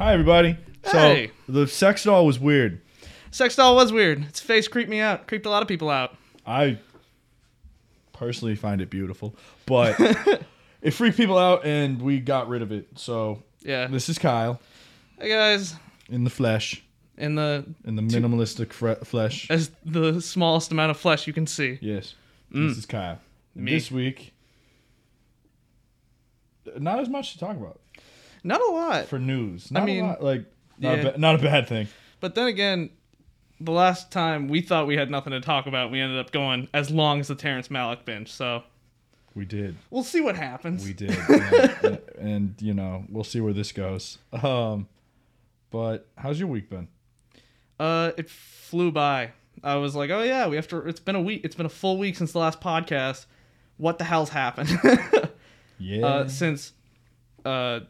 Hi, everybody. Hey. So the sex doll was weird. Sex doll was weird. Its face creeped me out. Creeped a lot of people out. I personally find it beautiful, but it freaked people out, and we got rid of it. So Yeah. this is Kyle Hey guys, in the flesh, in the in the minimalistic fre- flesh. as the smallest amount of flesh you can see. Yes, Mm. this is Kyle. And Me. This week, not as much to talk about Not a lot. for news. Not mean, a lot, like not, yeah. a ba- not a bad thing. But then again, the last time we thought we had nothing to talk about, we ended up going as long as the Terrence Malick binge. So We did. we'll see what happens. We did. and, and, you know, we'll see where this goes. Um, but how's your week been? Uh, it flew by. I was like, oh yeah, we have to. It's been a week. It's been a full week since the last podcast. What the hell's happened? Yeah. uh, since uh,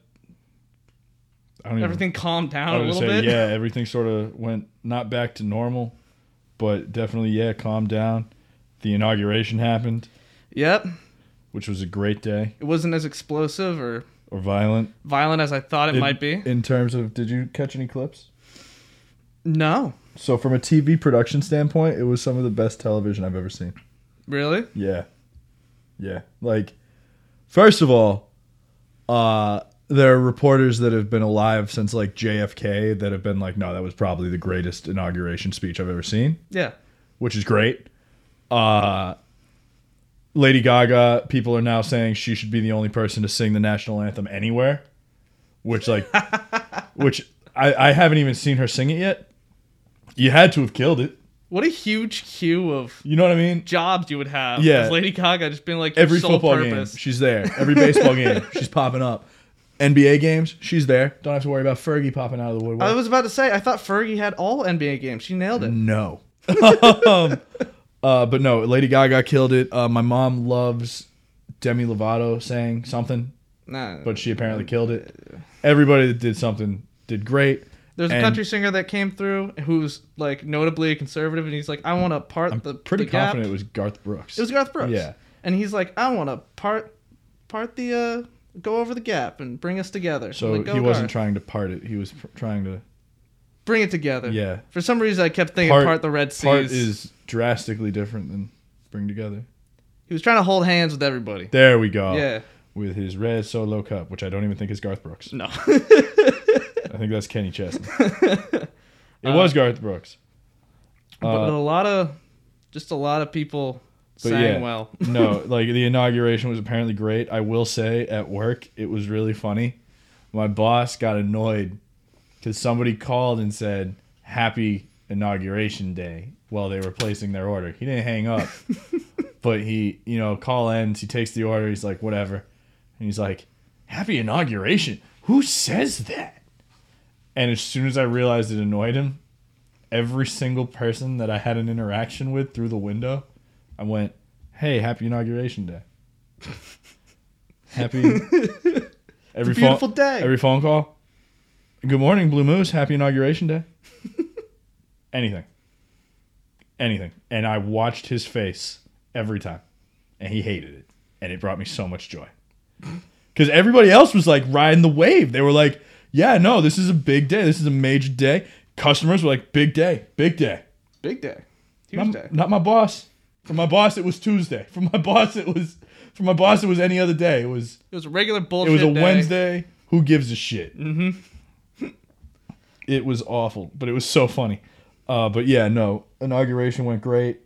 Don't even, everything calmed down a would little say, bit. yeah, everything sort of went not back to normal, but definitely, yeah, calmed down. The inauguration happened, Yep. which was a great day, It wasn't as explosive or or violent. violent as I thought it in, might be. In terms of, did you catch any clips? No, So, from a TV production standpoint, it was some of the best television I've ever seen. really. Yeah. Yeah. Like, first of all, uh, there are reporters that have been alive since like JFK that have been like, no, that was probably the greatest inauguration speech I've ever seen, Yeah. which is great. Uh, Lady Gaga, people are now saying she should be the only person to sing the national anthem anywhere, which like, which I, I haven't even seen her sing it yet. You had to have killed it. What a huge queue of You know what I mean? jobs you would have. Yeah. Lady Gaga just being like Every sole football purpose. game, she's there. Every baseball game, she's popping up. NBA games, she's there. Don't have to worry about Fergie popping out of the woodwork. I was about to say, I thought Fergie had all NBA games. She nailed it. no. um, uh, but no, Lady Gaga killed it. Uh, my mom loves Demi Lovato saying something, Nah, but she apparently killed it. Everybody that did something did great. there's a and- country singer that came through who's like notably a conservative, and he's like, I want to part I'm the pretty the gap. confident it was Garth Brooks. It was Garth Brooks. Yeah. and he's like, I want to part part the uh go over the gap and bring us together. so like, "Go, he wasn't trying to part it. He was pr- trying to. bring it together. Yeah. For some reason, I kept thinking Part- part, the Red Seas. Part is drastically different than bring together. he was trying to hold hands with everybody. There we go. Yeah. with his red solo cup, which I don't even think is Garth Brooks. No. I think that's Kenny Chesney. it was Garth Brooks. but Uh, a lot of, just a lot of people But sang yeah. well. no, like the inauguration was apparently great. I will say at work it was really funny. My boss got annoyed because somebody called and said "Happy Inauguration Day" while they were placing their order. He didn't hang up, but he, you know, call ends. He takes the order. He's like, "Whatever," and he's like, "Happy inauguration? Who says that?" And as soon as I realized it annoyed him, every single person that I had an interaction with through the window, I went, "Hey, happy inauguration day." Happy every beautiful phone, day. Every phone call. Good morning, Blue Moose. Happy inauguration day. Anything. Anything. And I watched his face every time. And he hated it. And it brought me so much joy. Because everybody else was like riding the wave. They were like, yeah, no, this is a big day. This is a major day. Customers were like, big day, big day. Big day. Huge Not, day. not my boss. For my boss, it was Tuesday. For my boss, it was. For my boss, it was any other day. It was. It was a regular bullshit. It was a day. Wednesday. Who gives a shit? Mm-hmm. it was awful, but it was so funny. Uh, but yeah, no, inauguration went great.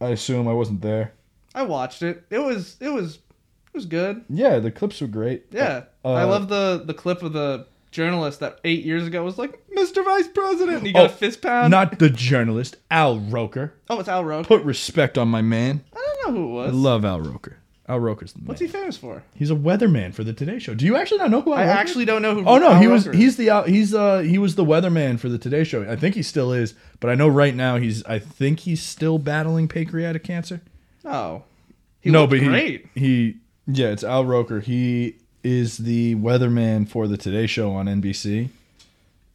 I assume I wasn't there. I watched it. It was it was it was good. Yeah, the clips were great. Yeah. Uh, I love the the clip of the journalist that eight years ago was like, Mr. Vice President and he got Oh, a fist pound. Not the journalist, Al Roker. oh, it's Al Roker. Put respect on my man. I don't know who it was. I love Al Roker. Al Roker's the man. What's he famous for? He's a weatherman for the Today Show. Do you actually not know who Al I Roker is? actually don't know who Oh no, Al he was Roker he's the he's uh he was the weatherman for the Today Show. I think he still is, but I know right now he's I think he's still battling pancreatic cancer. Oh. He no, but great. he he yeah, it's Al Roker. He is the weatherman for the Today Show on NBC.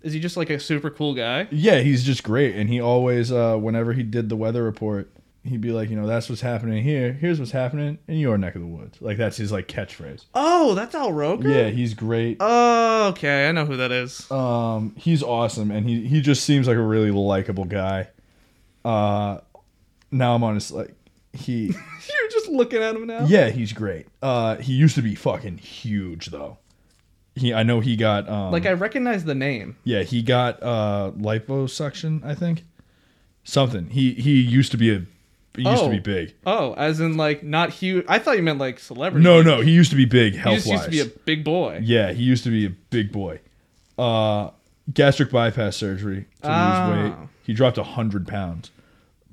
Is he just like a super cool guy? Yeah, he's just great, and he always uh whenever he did the weather report, he'd be like, you know, that's what's happening here. Here's what's happening in your neck of the woods. Like that's his like catchphrase. Oh, that's Al Roker. Yeah, he's great. Oh, okay. I know who that is. Um, he's awesome, and he he just seems like a really likable guy. Uh, now I'm honest, like he, just looking at him now. yeah, he's great. Uh, he used to be fucking huge though. He, I know he got um, Like I recognize the name. yeah, he got uh liposuction, I think, something. He he used to be a, he used to Oh. be big. Oh, as in like not huge. I thought you meant like celebrity. No, no, he used to be big He health just used to be a big boy. Yeah, he used to be a big boy. Uh, gastric bypass surgery to Ah. lose weight. He dropped hundred pounds,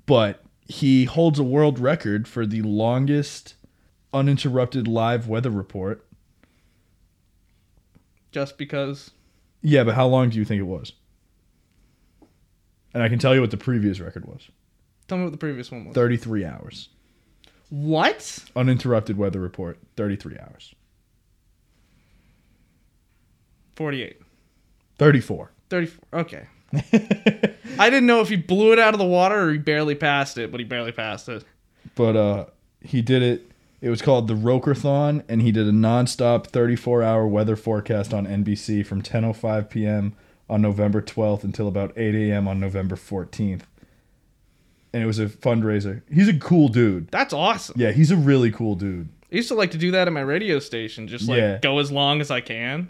but he holds a world record for the longest uninterrupted live weather report. Just because. Yeah, but how long do you think it was? And I can tell you what the previous record was: Tell me what the previous one was. thirty-three hours. What? Uninterrupted weather report: thirty-three hours. Forty-eight. Thirty-four. 34. Okay. I didn't know if he blew it out of the water or he barely passed it, but he barely passed it. but uh he did it it was called the Rokerthon and he did a nonstop 34-hour weather forecast on NBC from 10:05 p.m. on November 12th until about 8 a.m. on November 14th. And it was a fundraiser. He's a cool dude. That's awesome. Yeah, he's a really cool dude. I used to like to do that at my radio station, just like Yeah. go as long as I can.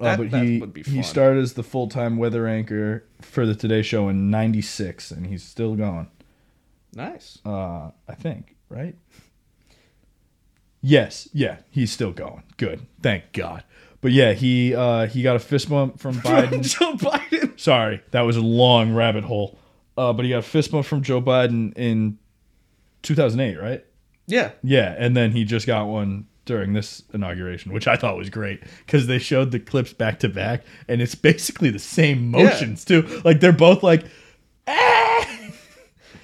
Uh, That- but that he would be he started as the full-time weather anchor for the Today Show in 96 and he's still going. Nice. Uh I think, right? Yes, yeah, he's still going. Good. Thank God. But yeah, he uh he got a fist bump from Biden. Joe Biden. Sorry, that was a long rabbit hole. Uh but he got a fist bump from Joe Biden in 2008, right? Yeah. Yeah, and then he just got one during this inauguration, which I thought was great because they showed the clips back to back, and it's basically the same motions too. Like they're both like,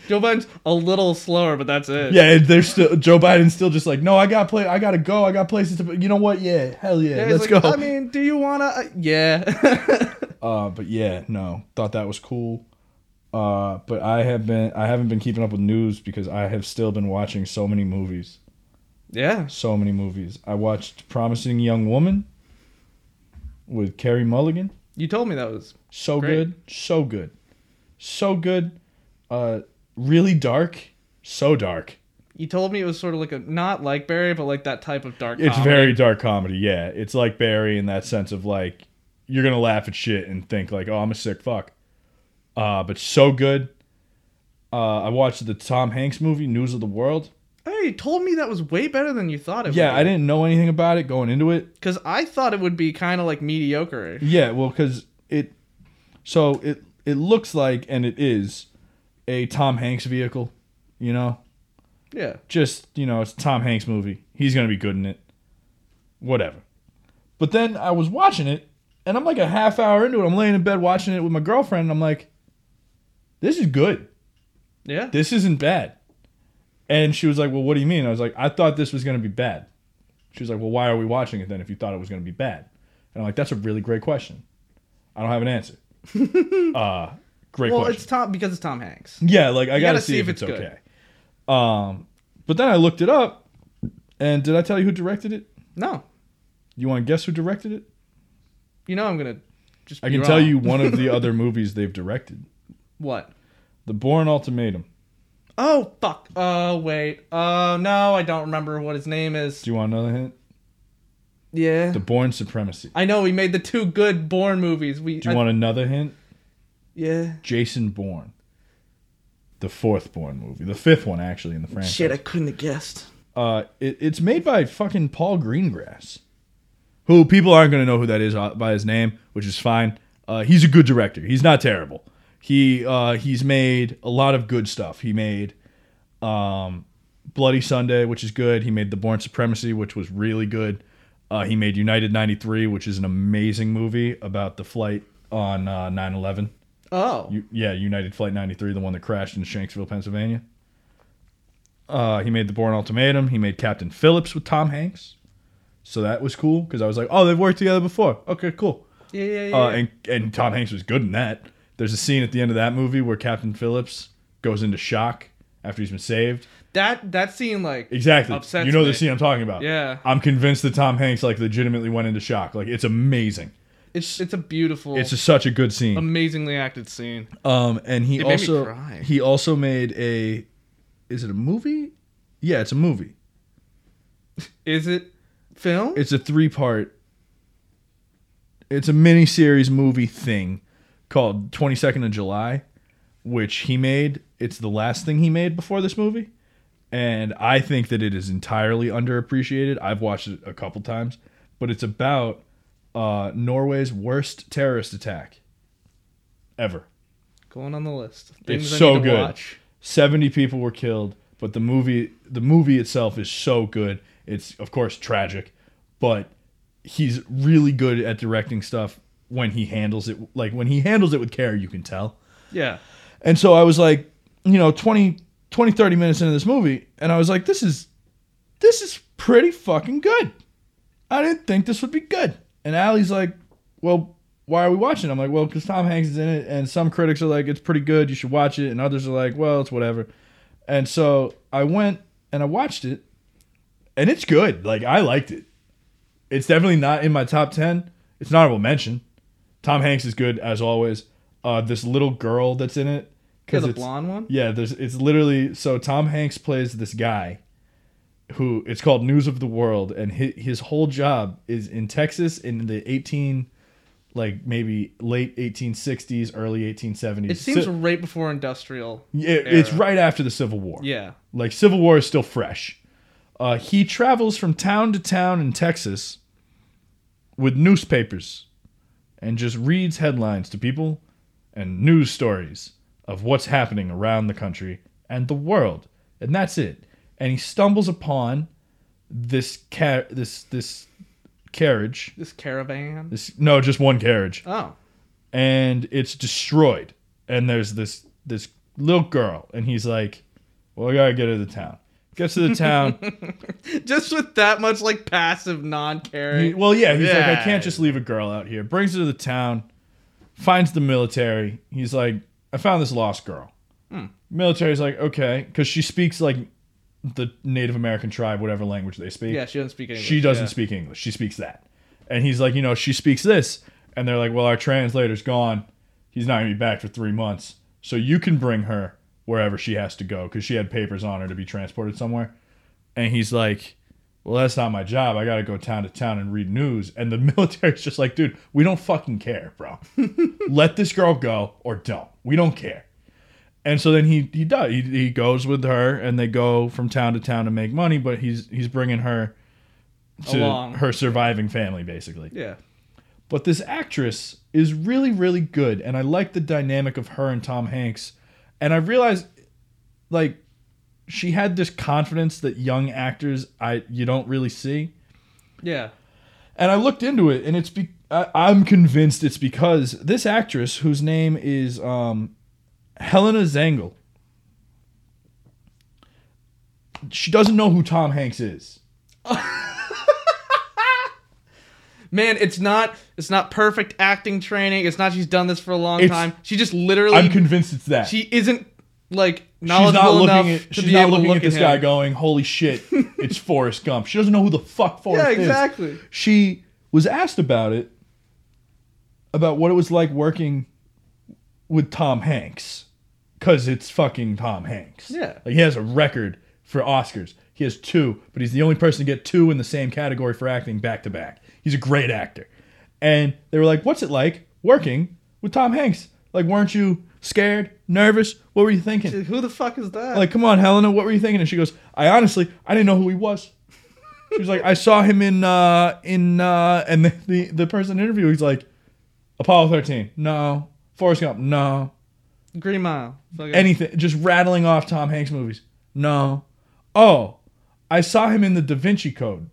Joe Biden's a little slower, but that's it. yeah, and they're still Joe Biden's still just like, no, I got play, I gotta go, I got places to, you know what? Yeah, hell yeah, Yeah, let's like, go. I mean, do you wanna? Uh, yeah. Uh, but yeah, no, thought that was cool. Uh, but I have been, I haven't been keeping up with news because I have still been watching so many movies, yeah. so many movies. I watched Promising Young Woman with Carey Mulligan. You told me that was. So Great. good, so good, so good. Uh, really dark, so dark. You told me it was sort of like a not like Barry, but like that type of dark. It's comedy. very dark comedy. Yeah, it's like Barry in that sense of like you're gonna laugh at shit and think like, oh, I'm a sick fuck. Uh, but so good. Uh, I watched the Tom Hanks movie News of the World. Hey, you told me that was way better than you thought it was. Yeah. I didn't know anything about it going into it. Because I thought it would be kind of like mediocre. Yeah, well, because it, so it it looks like and it is a Tom Hanks vehicle. You know, Yeah. just you know, it's a Tom Hanks movie. He's gonna be good in it. Whatever. But then I was watching it, and I'm like a half hour into it. I'm laying in bed watching it with my girlfriend, and I'm like, "This is good. Yeah. This isn't bad." And she was like, "Well, what do you mean?" I was like, "I thought this was gonna be bad." She was like, "Well, why are we watching it then if you thought it was gonna be bad?" And I'm like, "That's a really great question. I don't have an answer." uh, great well, question. it's Tom because it's Tom Hanks. Yeah, like I gotta, gotta see, if, it's, okay. Um, but then I looked it up, and did I tell you who directed it? No, You want to guess who directed it? you know I'm gonna just. I can tell you one of the other movies they've directed: what. The Bourne Ultimatum. Oh fuck. Oh wait. Oh no, I don't remember what his name is. Do you want another hint? Yeah. The Bourne Supremacy. I know we made the two good Bourne movies. We. Do you I- want another hint? Yeah. Jason Bourne. The fourth Bourne movie, the fifth one actually in the franchise. Shit, I couldn't have guessed. Uh, it, it's made by fucking Paul Greengrass, who people aren't going to know who that is uh, by his name, which is fine. Uh, he's a good director. He's not terrible. He uh, he's made a lot of good stuff. He made um, Bloody Sunday, which is good. He made The Bourne Supremacy, which was really good. Uh, he made United 93, which is an amazing movie about the flight on uh, 9/11. Oh. U- yeah, United Flight 93, the one that crashed in Shanksville, Pennsylvania. Uh, he made The Bourne Ultimatum. He made Captain Phillips with Tom Hanks. So that was cool because I was like, oh, they've worked together before. Okay, cool. yeah, yeah, yeah. Uh, and, and Tom Hanks was good in that. There's a scene at the end of that movie where Captain Phillips goes into shock after he's been saved. That that scene like Exactly. You know me. the scene I'm talking about. Yeah. I'm convinced that Tom Hanks like legitimately went into shock. Like it's amazing. it's it's a beautiful, It's just such a good scene. amazingly acted scene. Um, and he It also cry. he also made a, is it a movie? Yeah, it's a movie. Is it film? It's a three part. It's a mini series movie thing called Twenty Second of July, which he made. It's the last thing he made before this movie, and I think that it is entirely underappreciated. I've watched it a couple times, but it's about uh, Norway's worst terrorist attack ever. Going on the list. of It's so good. Watch. 70 people were killed but the movie the movie itself is so good it's of course tragic but he's really good at directing stuff when he handles it like when he handles it with care you can tell. Yeah. and so i was like you know 20 20 30 minutes into this movie and i was like this is this is pretty fucking good. I didn't think this would be good. And Allie's like well why are we watching? I'm like well because tom hanks is in it and some critics are like it's pretty good you should watch it and others are like well it's whatever. And so i went and i watched it and it's good. Like i liked it. It's definitely not in my top 10 it's not honorable mention tom hanks is good as always uh, this little girl that's in it Yeah, the it's- blonde one. yeah, there's it's literally so Tom Hanks plays this guy who it's called News of the World and his, his whole job is in Texas in the 18 like maybe late 1860s, early 1870s. It seems right before industrial. yeah, it's era. right after the Civil War. Yeah. Like Civil War is still fresh. Uh, he travels from town to town in Texas with newspapers and just reads headlines to people and news stories of what's happening around the country and the world. And that's it. And he stumbles upon this car- this this carriage. This caravan. This no, just one carriage Oh. and it's destroyed. And there's this this little girl, and he's like, "Well, I gotta get her to the town." Gets to the town. Just with that much like passive non-caring. well, yeah, he's like, "I can't just leave a girl out here." Brings her to the town, finds the military. He's like, "I found this lost girl." Hmm. Military's like, "Okay," because she speaks like the Native American tribe, whatever language they speak. yeah, she doesn't speak English. She doesn't yeah. speak English. She speaks that. And he's like, you know, she speaks this. And they're like, well, our translator's gone. He's not going to be back for three months. So you can bring her wherever she has to go because she had papers on her to be transported somewhere. And he's like, well, that's not my job. I got to go town to town and read news. And the military's just like, dude, we don't fucking care, bro. Let this girl go or don't. We don't care. And so then he he does. He, he goes with her, and they go from town to town to make money. But he's he's bringing her to Along. her surviving family, basically. Yeah. But this actress is really really good, and I like the dynamic of her and Tom Hanks. And I realized, like, she had this confidence that young actors I you don't really see. Yeah. And I looked into it, and it's be- I, I'm convinced it's because this actress, whose name is um, Helena Zengel, she doesn't know who Tom Hanks is. Man, it's not it's not perfect acting training. It's not she's done this for a long It's- time. She just literally I'm convinced it's that. she isn't like she's not looking at she's not looking look at this him. guy going, "Holy shit, it's Forrest Gump." She doesn't know who the fuck Forrest Yeah, is. Yeah, exactly. She was asked about it, about what it was like working with Tom Hanks, because it's fucking Tom Hanks. Yeah. like he has a record for Oscars. He has two, but he's the only person to get two in the same category for acting back to back. He's a great actor. And they were like, "What's it like working with Tom Hanks? Like, weren't you scared, nervous? What were you thinking?" Who the fuck is that? like, come on, Helena, what were you thinking? And she goes, I honestly, I didn't know who he was. She was like, I saw him in, uh, in, uh, and the, the, the person interviewing, he's like, Apollo 13, no. Forrest Gump, no. Green Mile. Anything, just rattling off Tom Hanks movies, no. Oh, I saw him in the Da Vinci Code.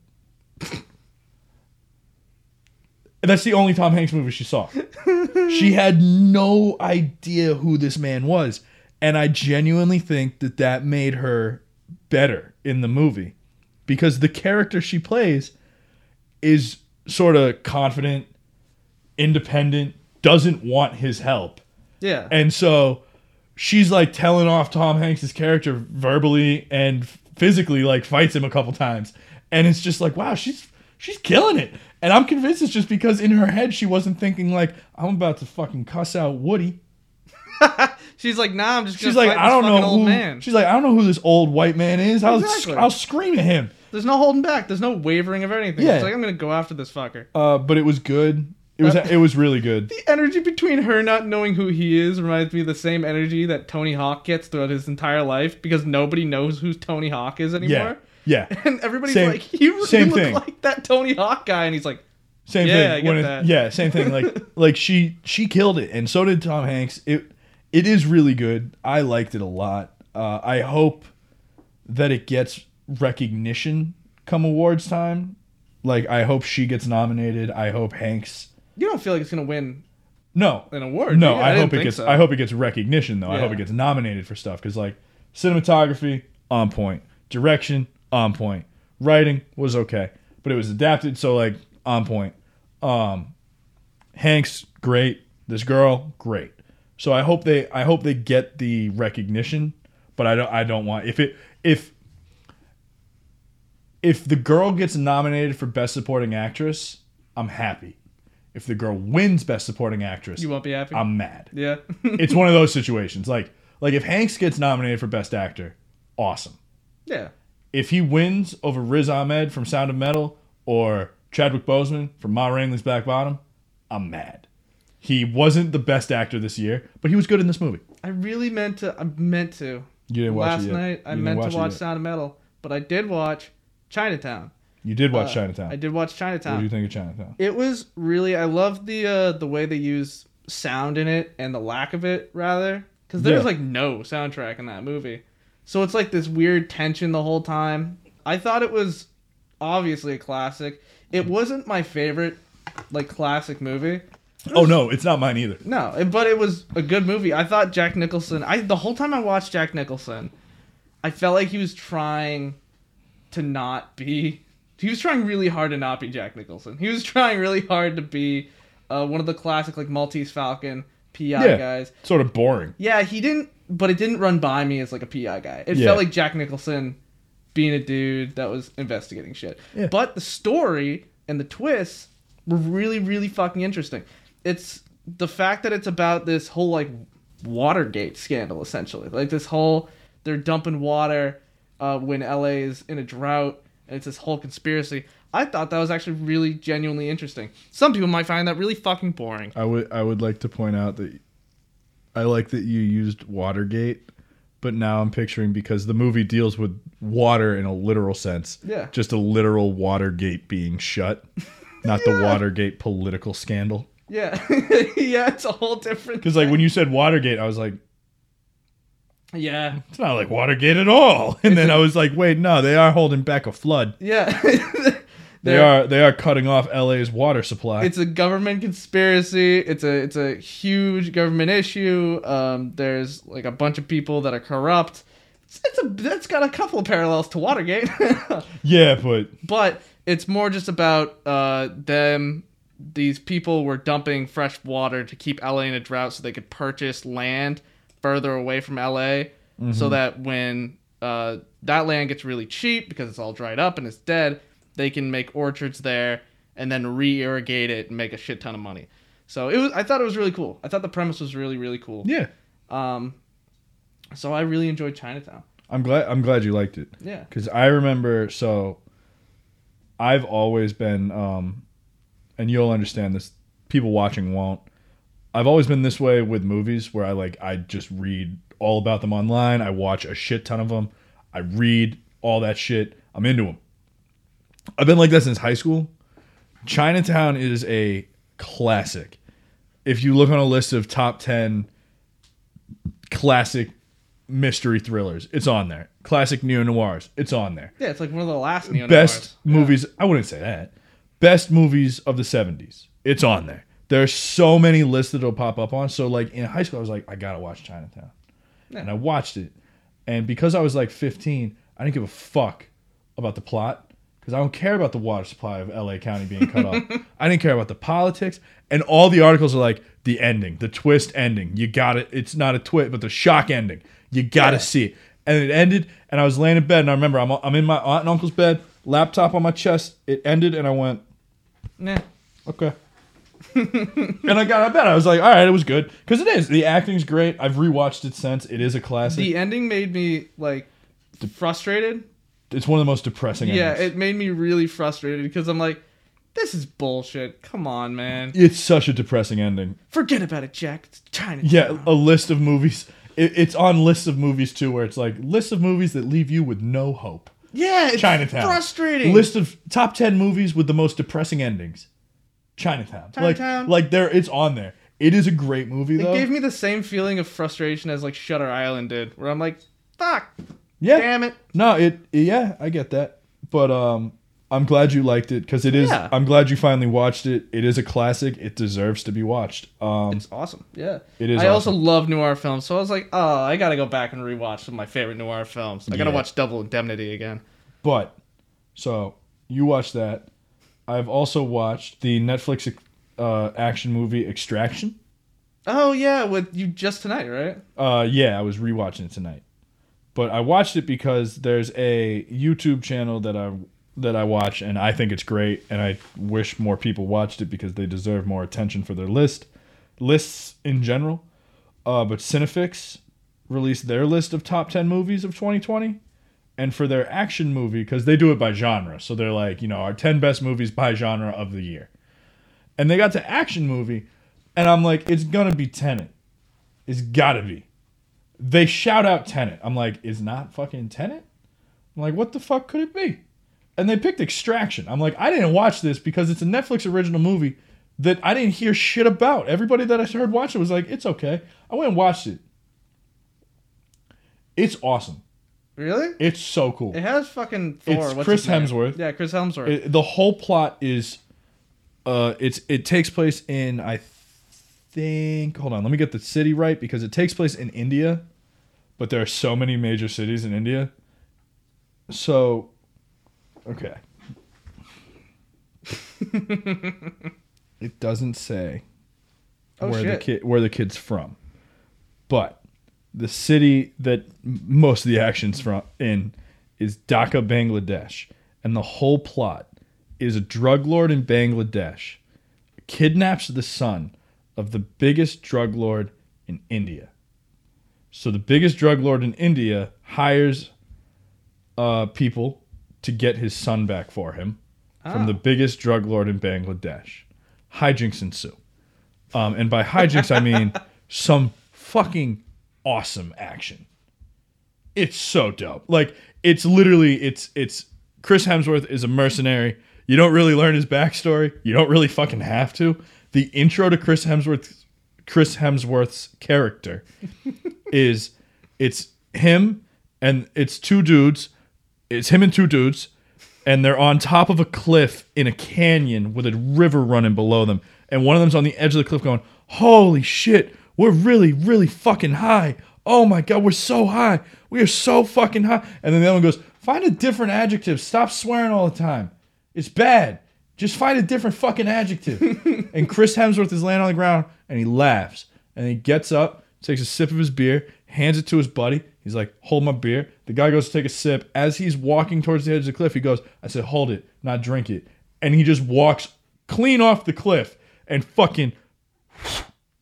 And That's the only Tom Hanks movie she saw. she had no idea who this man was. And I genuinely think that that made her better in the movie because the character she plays is sort of confident, independent, doesn't want his help. yeah. And so she's like telling off Tom Hanks's character verbally and physically, like fights him a couple times, and it's just like, wow, she's she's killing it. And I'm convinced it's just because in her head she wasn't thinking like, I'm about to fucking cuss out Woody. She's like, nah, I'm just. She's like, I don't know who. Man. She's like, I don't know who this old white man is. I'll Exactly. I'll scream at him. There's no holding back. There's no wavering of anything. Yeah. It's like I'm gonna go after this fucker. Uh, but it was good. It was it was really good. The energy between her not knowing who he is reminds me of the same energy that Tony Hawk gets throughout his entire life because nobody knows who Tony Hawk is anymore. yeah. And everybody's Same- like, you, same you look thing. like that Tony Hawk guy, and he's like, Same Yeah, thing. I it- yeah, same thing. Like like she she killed it, and so did Tom Hanks. It it is really good. I liked it a lot. Uh, I hope that it gets recognition come awards time. Like I hope she gets nominated. I hope Hanks. you don't feel like it's gonna win No, an award. no. you? I, hope it gets. so. I hope it gets recognition though. I hope it gets nominated for stuff because like cinematography on point, direction on point, writing was okay, but it was adapted so like on point. Um, Hanks great. This girl great. So I hope they I hope they get the recognition, but I don't I don't want if it if if the girl gets nominated for best supporting actress, I'm happy. If the girl wins best supporting actress, You won't be happy. I'm mad. yeah. It's one of those situations. Like like if Hanks gets nominated for best actor, awesome. yeah. If he wins over Riz Ahmed from Sound of Metal or Chadwick Boseman from Ma Rainey's Black Bottom, I'm mad. He wasn't the best actor this year, but he was good in this movie. I really meant to. I meant to. You didn't watch Last it yet. night, I You didn't meant watch to watch yet. Sound of Metal, but I did watch Chinatown. You did watch Uh, Chinatown. I did watch Chinatown. what do you think of Chinatown? It was really I love the uh the way they use sound in it and the lack of it rather cuz there's Yeah. like no soundtrack in that movie. So it's like this weird tension the whole time. I thought it was obviously a classic. It wasn't my favorite like classic movie. Oh no, it's not mine either. No, but it was a good movie. I thought Jack Nicholson. I the whole time I watched Jack Nicholson, I felt like he was trying to not be. He was trying really hard to not be Jack Nicholson. He was trying really hard to be uh, one of the classic like Maltese Falcon PI Yeah. guys. Sort of boring. Yeah, he didn't, but it didn't run by me as like a PI guy. It Yeah. felt like Jack Nicholson being a dude that was investigating shit. Yeah. But the story and the twists were really, really fucking interesting. It's the fact that it's about this whole like Watergate scandal, essentially. Like this whole they're dumping water uh, when LA is in a drought, and it's this whole conspiracy. I thought that was actually really genuinely interesting. Some people might find that really fucking boring. I would I would like to point out that I like that you used Watergate, but now I'm picturing because the movie deals with water in a literal sense. Yeah. Just a literal Watergate being shut, not the Watergate political scandal. Yeah, yeah, it's a whole different. Because like when you said Watergate, I was like, Yeah, it's not like Watergate at all. And then I was like, wait, no, they are holding back a flood. yeah. They They're- they are cutting off LA's water supply. It's a government conspiracy. It's a it's a huge government issue. Um, there's like a bunch of people that are corrupt. It's, it's a that's got a couple of parallels to Watergate, yeah, but but it's more just about uh, them. These people were dumping fresh water to keep LA in a drought, so they could purchase land further away from LA, so that when uh, that land gets really cheap because it's all dried up and it's dead, they can make orchards there and then re-irrigate it and make a shit ton of money. So it was. I thought it was really cool. I thought the premise was really really cool. yeah. Um, so I really enjoyed Chinatown. I'm glad I'm glad you liked it. Yeah. Because I remember, so I've always been, um, and you'll understand this. People watching won't. I've always been this way with movies, where I like I just read all about them online. I watch a shit ton of them. I read all that shit. I'm into them. I've been like that since high school. Chinatown is a classic. If you look on a list of top ten classic mystery thrillers, it's on there. Classic neo noirs, it's on there. Yeah, it's like one of the last neo Best movies, I wouldn't say that. Best movies of the 70s, it's on there. There's so many lists that it'll pop up on. So, like in high school, I was like, I gotta watch Chinatown. Yeah. And I watched it. And because I was like 15, I didn't give a fuck about the plot because I don't care about the water supply of LA County being cut off. I didn't care about the politics. And all the articles are like the ending, the twist ending. You got it. It's not a twist, but the shock ending. You got to Yeah. see it. And it ended, and I was laying in bed, and I remember I'm, I'm in my aunt and uncle's bed, laptop on my chest. It ended, and I went, Nah. okay. and I got out of bed. I was like, all right, it was good. Because it is. The acting's great. I've rewatched it since. It is a classic. The ending made me like frustrated. It's one of the most depressing Yeah, endings. it made me really frustrated because I'm like, this is bullshit. Come on, man. it's such a depressing ending. Forget about it, Jack. It's China. Yeah, a list of movies. It, it's on lists of movies too, where it's like lists of movies that leave you with no hope. Yeah, it's Chinatown. frustrating. List of top ten movies with the most depressing endings. Chinatown. Chinatown. Like, like there, it's on there. It is a great movie It though. gave me the same feeling of frustration as like Shutter Island did, where I'm like, fuck, yeah. damn it. No, it. Yeah, I get that. But um, I'm glad you liked it because it is. Yeah. I'm glad you finally watched it. It is a classic. It deserves to be watched. Um, It's awesome. Yeah. It is I also love noir films, so I was like, oh, I gotta go back and rewatch some of my favorite noir films. I gotta Yeah. watch Double Indemnity again. But so you watched that. I've also watched the Netflix uh, action movie Extraction. Oh yeah, with you just tonight, right? Uh, yeah, I was rewatching it tonight, but I watched it because there's a YouTube channel that I that I watch, and I think it's great, and I wish more people watched it because they deserve more attention for their list lists in general. Uh, but Cinefix released their list of top ten movies of 2020, and for their action movie, because they do it by genre, so they're like, you know, our ten best movies by genre of the year, and they got to action movie, and I'm like, it's gonna be Tenet. It's gotta be. They shout out Tenet. I'm like, is not fucking Tenet? I'm like, what the fuck could it be? And they picked Extraction. I'm like, I didn't watch this because it's a Netflix original movie that I didn't hear shit about. Everybody that I heard watch it was like, it's okay. I went and watched it. It's awesome. Really? It's so cool. It has fucking Thor. It's what's Chris? Hemsworth. Yeah, Chris Hemsworth. It- the whole plot is uh it's it takes place in I think hold on, let me get the city right because it takes place in India, but there are so many major cities in India. So okay. it doesn't say Oh, where the kid where the kid's from. But the city that most of the action's from in is Dhaka, Bangladesh, and the whole plot is a drug lord in Bangladesh kidnaps the son of the biggest drug lord in India. So the biggest drug lord in India hires uh, people to get his son back for him from Ah. the biggest drug lord in Bangladesh. Hijinks ensue. Um, and by hijinks, I mean some fucking awesome action. It's so dope. Like it's literally it's it's Chris Hemsworth is a mercenary. You don't really learn his backstory. You don't really fucking have to. The intro to Chris Hemsworth's Chris Hemsworth's character is it's him and it's two dudes. It's him and two dudes and they're on top of a cliff in a canyon with a river running below them. And one of them's on the edge of the cliff going, Holy shit, we're really, really fucking high. Oh my God, we're so high. We are so fucking high. And then the other one goes, Find a different adjective. Stop swearing all the time. It's bad. Just find a different fucking adjective. and Chris Hemsworth is laying on the ground and he laughs. And he gets up, takes a sip of his beer, hands it to his buddy. He's like, Hold my beer. The guy goes to take a sip. As he's walking towards the edge of the cliff, he goes, I said, Hold it, not drink it. And he just walks clean off the cliff and fucking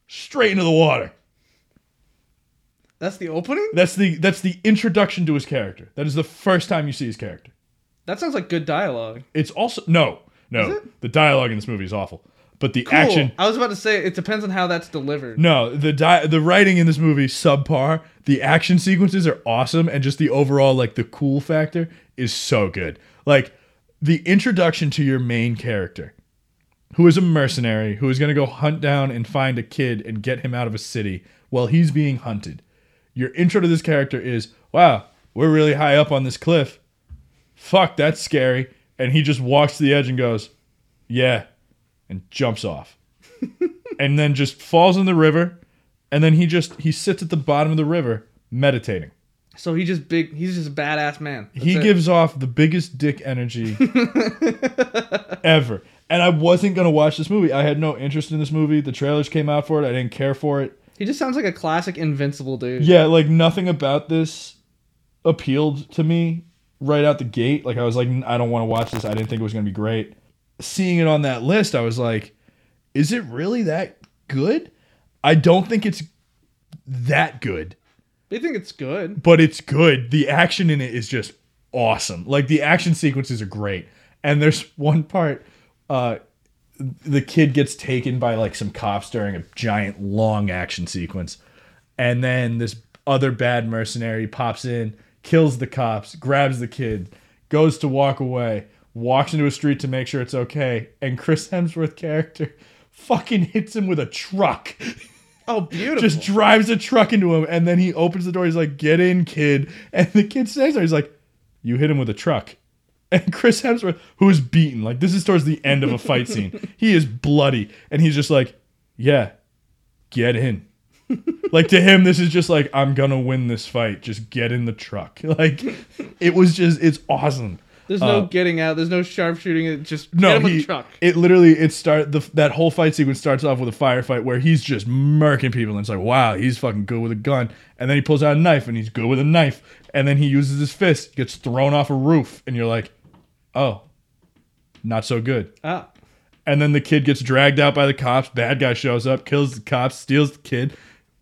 straight into the water. That's the opening. That's the that's the introduction to his character. That is the first time you see his character. That sounds like good dialogue. It's also no, no. The dialogue in this movie is awful, but the Cool. action. I was about to say it depends on how that's delivered. No, the di- the writing in this movie subpar. The action sequences are awesome, and just the overall like the cool factor is so good. Like the introduction to your main character, who is a mercenary, who is going to go hunt down and find a kid and get him out of a city while he's being hunted. Your intro to this character is, wow, we're really high up on this cliff. Fuck, that's scary. And he just walks to the edge and goes, yeah, and jumps off. and then just falls in the river. And then he just he sits at the bottom of the river meditating. So he just big. He's just a badass man. That's he it. gives off the biggest dick energy ever. And I wasn't gonna watch this movie. I had no interest in this movie. The trailers came out for it. I didn't care for it. He just sounds like a classic invincible dude. Yeah, like nothing about this appealed to me right out the gate. Like I was like, I don't want to watch this. I didn't think it was gonna be great. Seeing it on that list, I was like, is it really that good? I don't think it's that good, They think it's good. but it's good. The action in it is just awesome. Like the action sequences are great. And there's one part uh the kid gets taken by like some cops during a giant long action sequence. And then this other bad mercenary pops in, kills the cops, grabs the kid, goes to walk away, walks into a street to make sure it's okay, and Chris Hemsworth character fucking hits him with a truck. Oh, beautiful. Just drives a truck into him, and then he opens the door. He's like, "Get in, kid!" And the kid stands there. He's like, "You hit him with a truck." And Chris Hemsworth, who is beaten, like this is towards the end of a fight scene. He is bloody, and he's just like, "Yeah, get in." like to him, this is just like, "I'm gonna win this fight. Just get in the truck." Like, it was just, it's awesome. There's no uh, getting out. There's no sharpshooting. It just No, get him he, the truck. it literally it start the that whole fight sequence starts off with a firefight where he's just murking people and it's like wow he's fucking good with a gun and then he pulls out a knife and he's good with a knife and then he uses his fist gets thrown off a roof and you're like oh not so good Ah, and then the kid gets dragged out by the cops bad guy shows up kills the cops steals the kid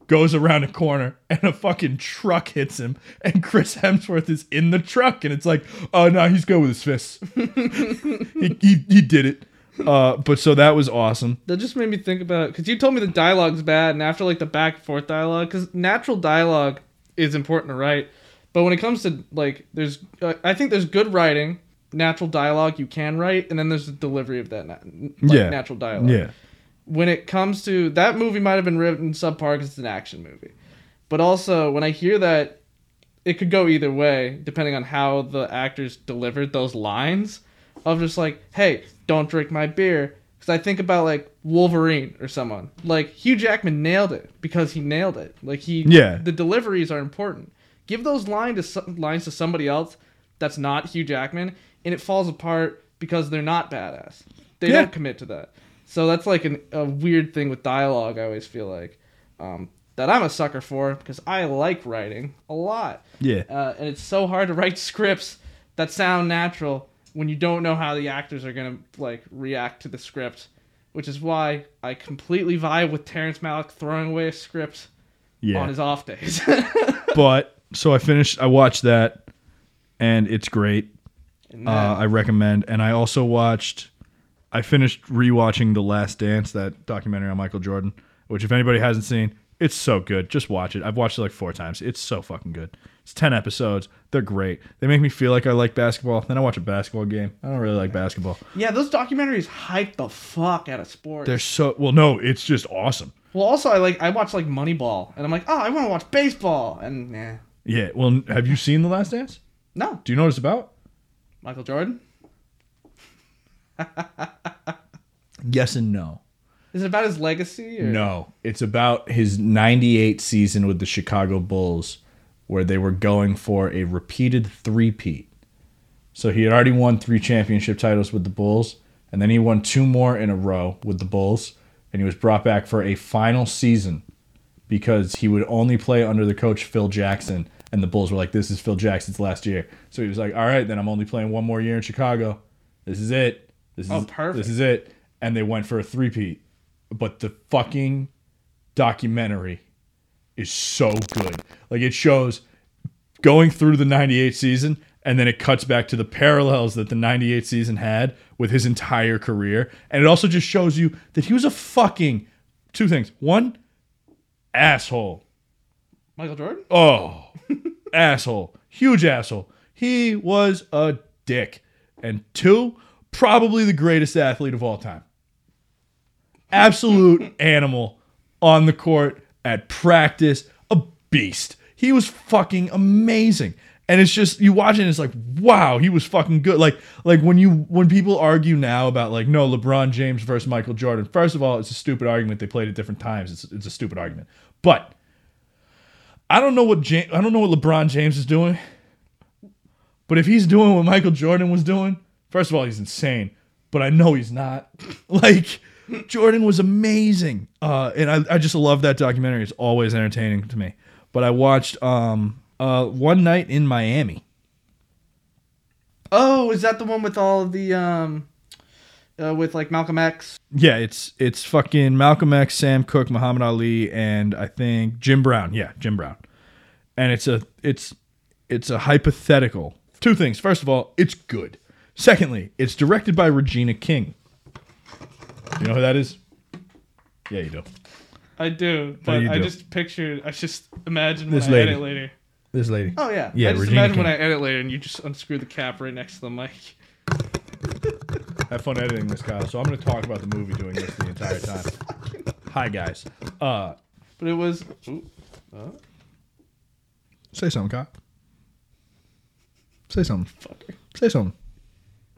goes around a corner and a fucking truck hits him and Chris Hemsworth is in the truck and it's like oh no he's good with his fists he, he, he did it uh, but so that was awesome that just made me think about because you told me the dialogue's bad, and after like the back and forth dialogue, because natural dialogue is important to write, but when it comes to like, there's uh, I think there's good writing, natural dialogue you can write, and then there's the delivery of that na- like, Yeah. natural dialogue. yeah when it comes to that movie might have been written subpar because it's an action movie. But also when i hear that it could go either way depending on how the actors delivered those lines of just like hey don't drink my beer. Because i think about like wolverine or someone. Like hugh jackman nailed it because he nailed it. Like he Yeah. the deliveries are important. Give those line to lines to somebody else that's not hugh jackman and it falls apart because they're not badass. They Yeah. don't commit to that so that's like an, a weird thing with dialogue. I always feel like um, that I'm a sucker for because I like writing a lot, yeah uh, and it's so hard to write scripts that sound natural when you don't know how the actors are gonna like react to the script. Which is why I completely vibe with Terrence Malick throwing away a script yeah on his off days. but so I finished I watched that and it's great And uh, I recommend and I also watched I finished rewatching The Last Dance that documentary on Michael Jordan which if anybody hasn't seen it's so good. Just watch it. I've watched it like four times. It's so fucking good. It's 10 episodes. They're great. They make me feel like I like basketball. Then I watch a basketball game. I don't really like basketball. Yeah, those documentaries hype the fuck out of sports. they're so well no it's just awesome. Well, also I like I watch like Moneyball, and I'm like, oh, I want to watch baseball, and nah, yeah well have you seen The Last Dance? No, do you know what it's about? Michael Jordan. yes and no Is it about his legacy? Or? No, it's about his 98 season with the Chicago Bulls where they were going for a repeated three-peat. So he had already won 3 championship titles with the Bulls and then he won two more in a row with the Bulls and he was brought back for a final season because he would only play under the coach Phil Jackson and the Bulls were like this is Phil Jackson's last year. So he was like, "All right, then I'm only playing one more year in Chicago. This is it. This oh, is Oh, perfect. This is it." And they went for a three-peat but the fucking documentary is so good. Like it shows going through the 98 season and then it cuts back to the parallels that the 98 season had with his entire career. And it also just shows you that he was a fucking two things. One, asshole. Michael Jordan? Oh, asshole. Huge asshole. He was a dick. And two, probably the greatest athlete of all time. Absolute animal on the court, at practice, a beast. He was fucking amazing. And it's just you watch it and it's like, wow, he was fucking good. Like like when you when people argue now about like no LeBron James versus Michael Jordan. First of all, it's a stupid argument. They played at different times. It's it's a stupid argument. But I don't know what James, I don't know what LeBron James is doing, but if he's doing what Michael Jordan was doing, first of all, he's insane. But I know he's not. like Jordan was amazing, uh, and I, I just love that documentary. It's always entertaining to me. But I watched um, uh, one night in Miami. Oh, is that the one with all of the um, uh, with like Malcolm X? Yeah, it's it's fucking Malcolm X, Sam Cooke, Muhammad Ali, and I think Jim Brown. Yeah, Jim Brown. And it's a it's it's a hypothetical. Two things. First of all, it's good. Secondly, it's directed by Regina King. You know who that is? Yeah, you do. I do, but you I do. just pictured. I just imagine This when I lady. edit later. This lady. Oh yeah, Yeah, I just Regina imagine when I edit later and you just unscrew the cap right next to the mic. Have fun editing this, Kyle. So I'm going to talk about the movie doing this the entire time. Hi, guys. Uh, But it was. Ooh, say something, Kyle. Say something. fucker. Say something.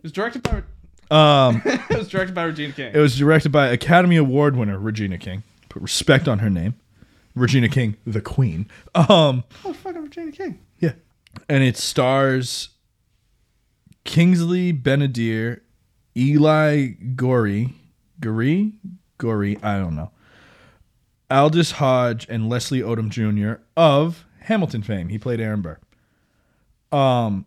It was directed by. Um, it was directed by Regina King. it was directed by Academy Award winner Regina King. Put respect on her name. Regina King, the Queen. Um, oh fucking Regina King. yeah, and it stars Kingsley Ben-Adir, Eli Goree, Goree, Goree. I don't know. Aldis Hodge and Leslie Odom Jr. of Hamilton fame. He played Aaron Burr. Um,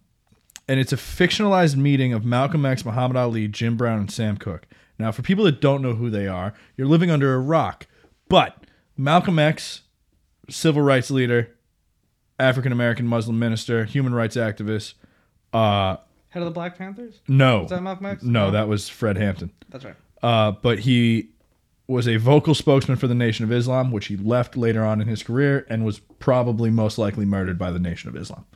and it's a fictionalized meeting of Malcolm X, Muhammad Ali, Jim Brown, and Sam Cooke. Now, for people that don't know who they are, you're living under a rock. But Malcolm X, civil rights leader, African American Muslim minister, human rights activist. Uh, Head of the Black Panthers. no, that Malcolm X? no, that was Fred Hampton. That's right. Uh, but he was a vocal spokesman for the Nation of Islam, which he left later on in his career and was probably most likely murdered by the Nation of Islam.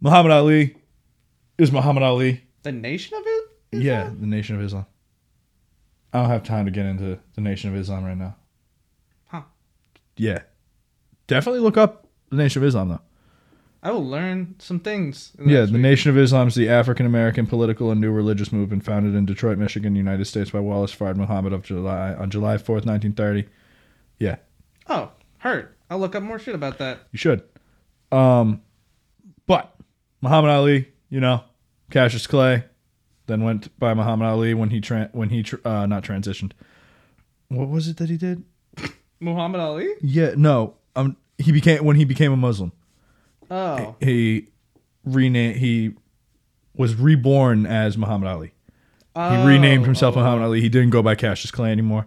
Muhammad Ali is Muhammad Ali. The Nation of it. Yeah, the Nation of Islam. I don't have time to get into the Nation of Islam right now. Huh. Yeah. Definitely look up the Nation of Islam, though. I will learn some things. in Yeah, the week. Nation of Islam is the African American political and new religious movement founded in Detroit, Michigan, United States by Wallace Fard Muhammad of July on July fourth, nineteen thirty. Yeah, Oh, heard. I'll look up more shit about that. you should. Um, Muhammad Ali, you know, Cassius Clay, then went by Muhammad Ali when he tran when he tr- uh, not transitioned. What was it that he did? Muhammad Ali. Yeah, no, um, he became when he became a Muslim. Oh, He renamed he was reborn as Muhammad Ali. He renamed himself Oh, Muhammad Ali. He didn't go by Cassius Clay anymore.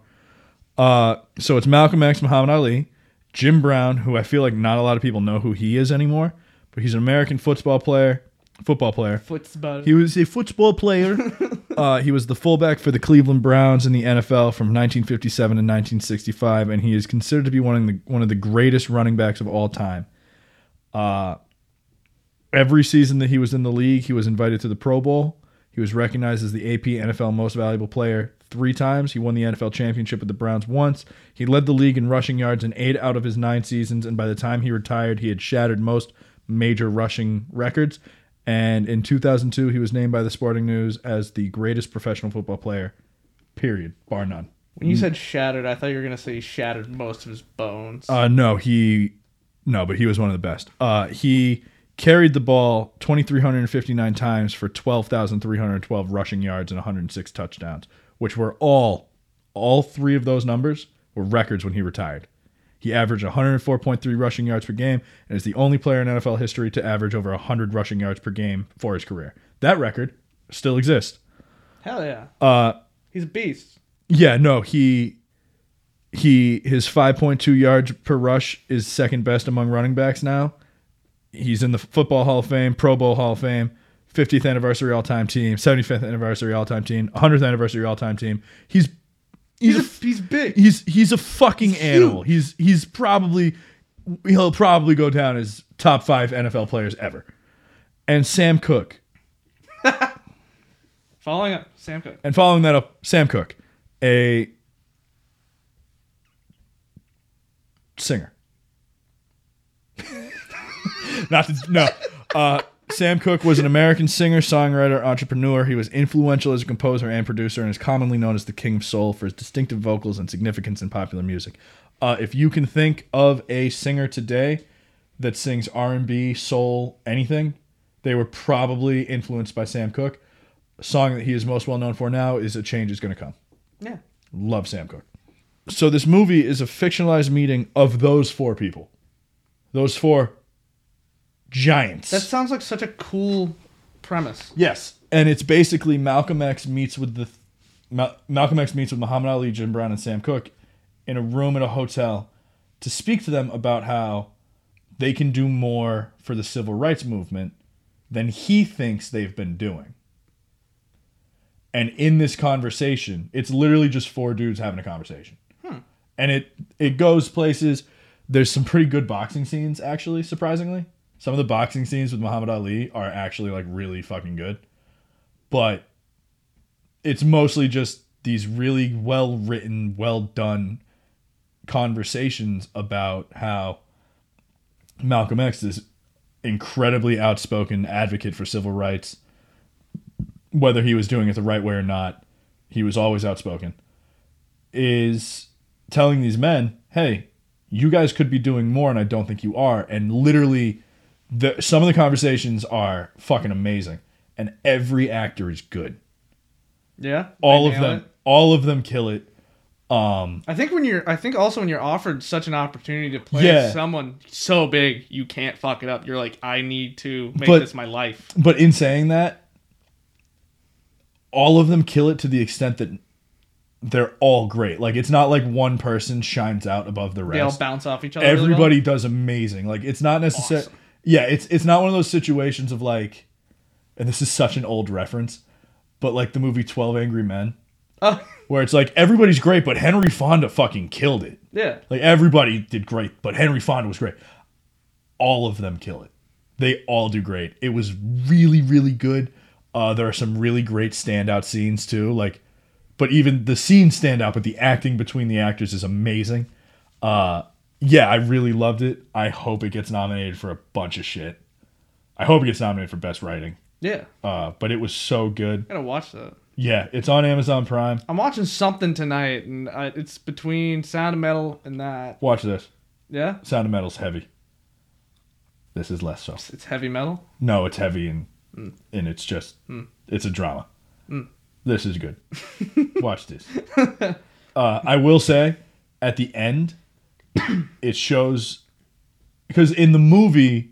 Uh, so it's Malcolm X, Muhammad Ali, Jim Brown, who I feel like not a lot of people know who he is anymore, but he's an American football player. Football player. Football. He was a football player. uh, he was the fullback for the Cleveland Browns in the NFL from 1957 to 1965, and he is considered to be one of the one of the greatest running backs of all time. Uh, every season that he was in the league, he was invited to the Pro Bowl. He was recognized as the AP NFL Most Valuable Player three times. He won the NFL championship with the Browns once. He led the league in rushing yards in eight out of his nine seasons, and by the time he retired, he had shattered most major rushing records. And in 2002, he was named by the Sporting News as the greatest professional football player, period, bar none. When you said shattered, I thought you were gonna say he shattered most of his bones. Uh, no, he, no, but he was one of the best. Uh, he carried the ball 2,359 times for 12,312 rushing yards and 106 touchdowns, which were all, all three of those numbers were records when he retired. He averaged 104.3 rushing yards per game and is the only player in NFL history to average over 100 rushing yards per game for his career. That record still exists. Hell yeah, Uh, he's a beast. yeah, no, he he his 5.2 yards per rush is second best among running backs now. He's in the Football Hall of Fame, Pro Bowl Hall of Fame, 50th anniversary all-time team, 75th anniversary all-time team, 100th anniversary all-time team. He's he's He's a, he's big. he's he's a fucking animal. He's he's probably he'll probably go down as top 5 NFL players ever. And Sam Cooke. Following up, Sam Cooke. And following that up, Sam Cooke, a singer. Not to, no. Uh, Sam Cooke was an American singer, songwriter, entrepreneur. He was influential as a composer and producer, and is commonly known as the King of Soul for his distinctive vocals and significance in popular music. Uh, if you can think of a singer today that sings R&B, soul, anything, they were probably influenced by Sam Cooke. A song that he is most well known for now is "A Change Is Gonna Come." Yeah. Love Sam Cooke. So this movie is a fictionalized meeting of those four people. Those four giants. That sounds like such a cool premise. yes, and it's basically Malcolm X meets with the Mal- Malcolm X meets with Muhammad Ali, Jim Brown, and Sam Cooke in a room at a hotel to speak to them about how they can do more for the civil rights movement than he thinks they've been doing. And in this conversation, it's literally just four dudes having a conversation. Hmm. And it it goes places. There's some pretty good boxing scenes, actually, surprisingly. Some of the boxing scenes with Muhammad Ali are actually like really fucking good. But it's mostly just these really well written, well done conversations about how Malcolm X is incredibly outspoken advocate for civil rights. Whether he was doing it the right way or not, he was always outspoken. Is telling these men, "Hey, you guys could be doing more, and I don't think you are." And literally, the some of the conversations are fucking amazing, and every actor is good. Yeah. All of them, it. all of them kill it. Um, I think when you're, I think also when you're offered such an opportunity to play Yeah. someone so big, you can't fuck it up. You're like, I need to make But- this my life. but in saying that, all of them kill it to the extent that they're all great. Like it's not like one person shines out above the rest. They all bounce off each other. really well. Everybody does amazing. Like it's not necessarily. Awesome. Yeah, it's it's not one of those situations of like, and this is such an old reference, but like the movie Twelve Angry Men, Oh, where it's like everybody's great, but Henry Fonda fucking killed it. yeah. Like everybody did great, but Henry Fonda was great. All of them kill it. They all do great. It was really, really good. Uh, there are some really great standout scenes too. Like, but even the scenes stand out, but the acting between the actors is amazing. Uh, yeah, I really loved it. I hope it gets nominated for a bunch of shit. I hope it gets nominated for best writing. Yeah. Uh, but it was so good. I gotta watch that. Yeah, it's on Amazon Prime. I'm watching something tonight, and I, it's between Sound of Metal and that. Watch this. Yeah. Sound of Metal's heavy. This is less so. It's heavy metal. No, it's heavy and Hmm. and it's just it's a drama. This is good. Watch this. Uh, I will say, at the end, it shows because in the movie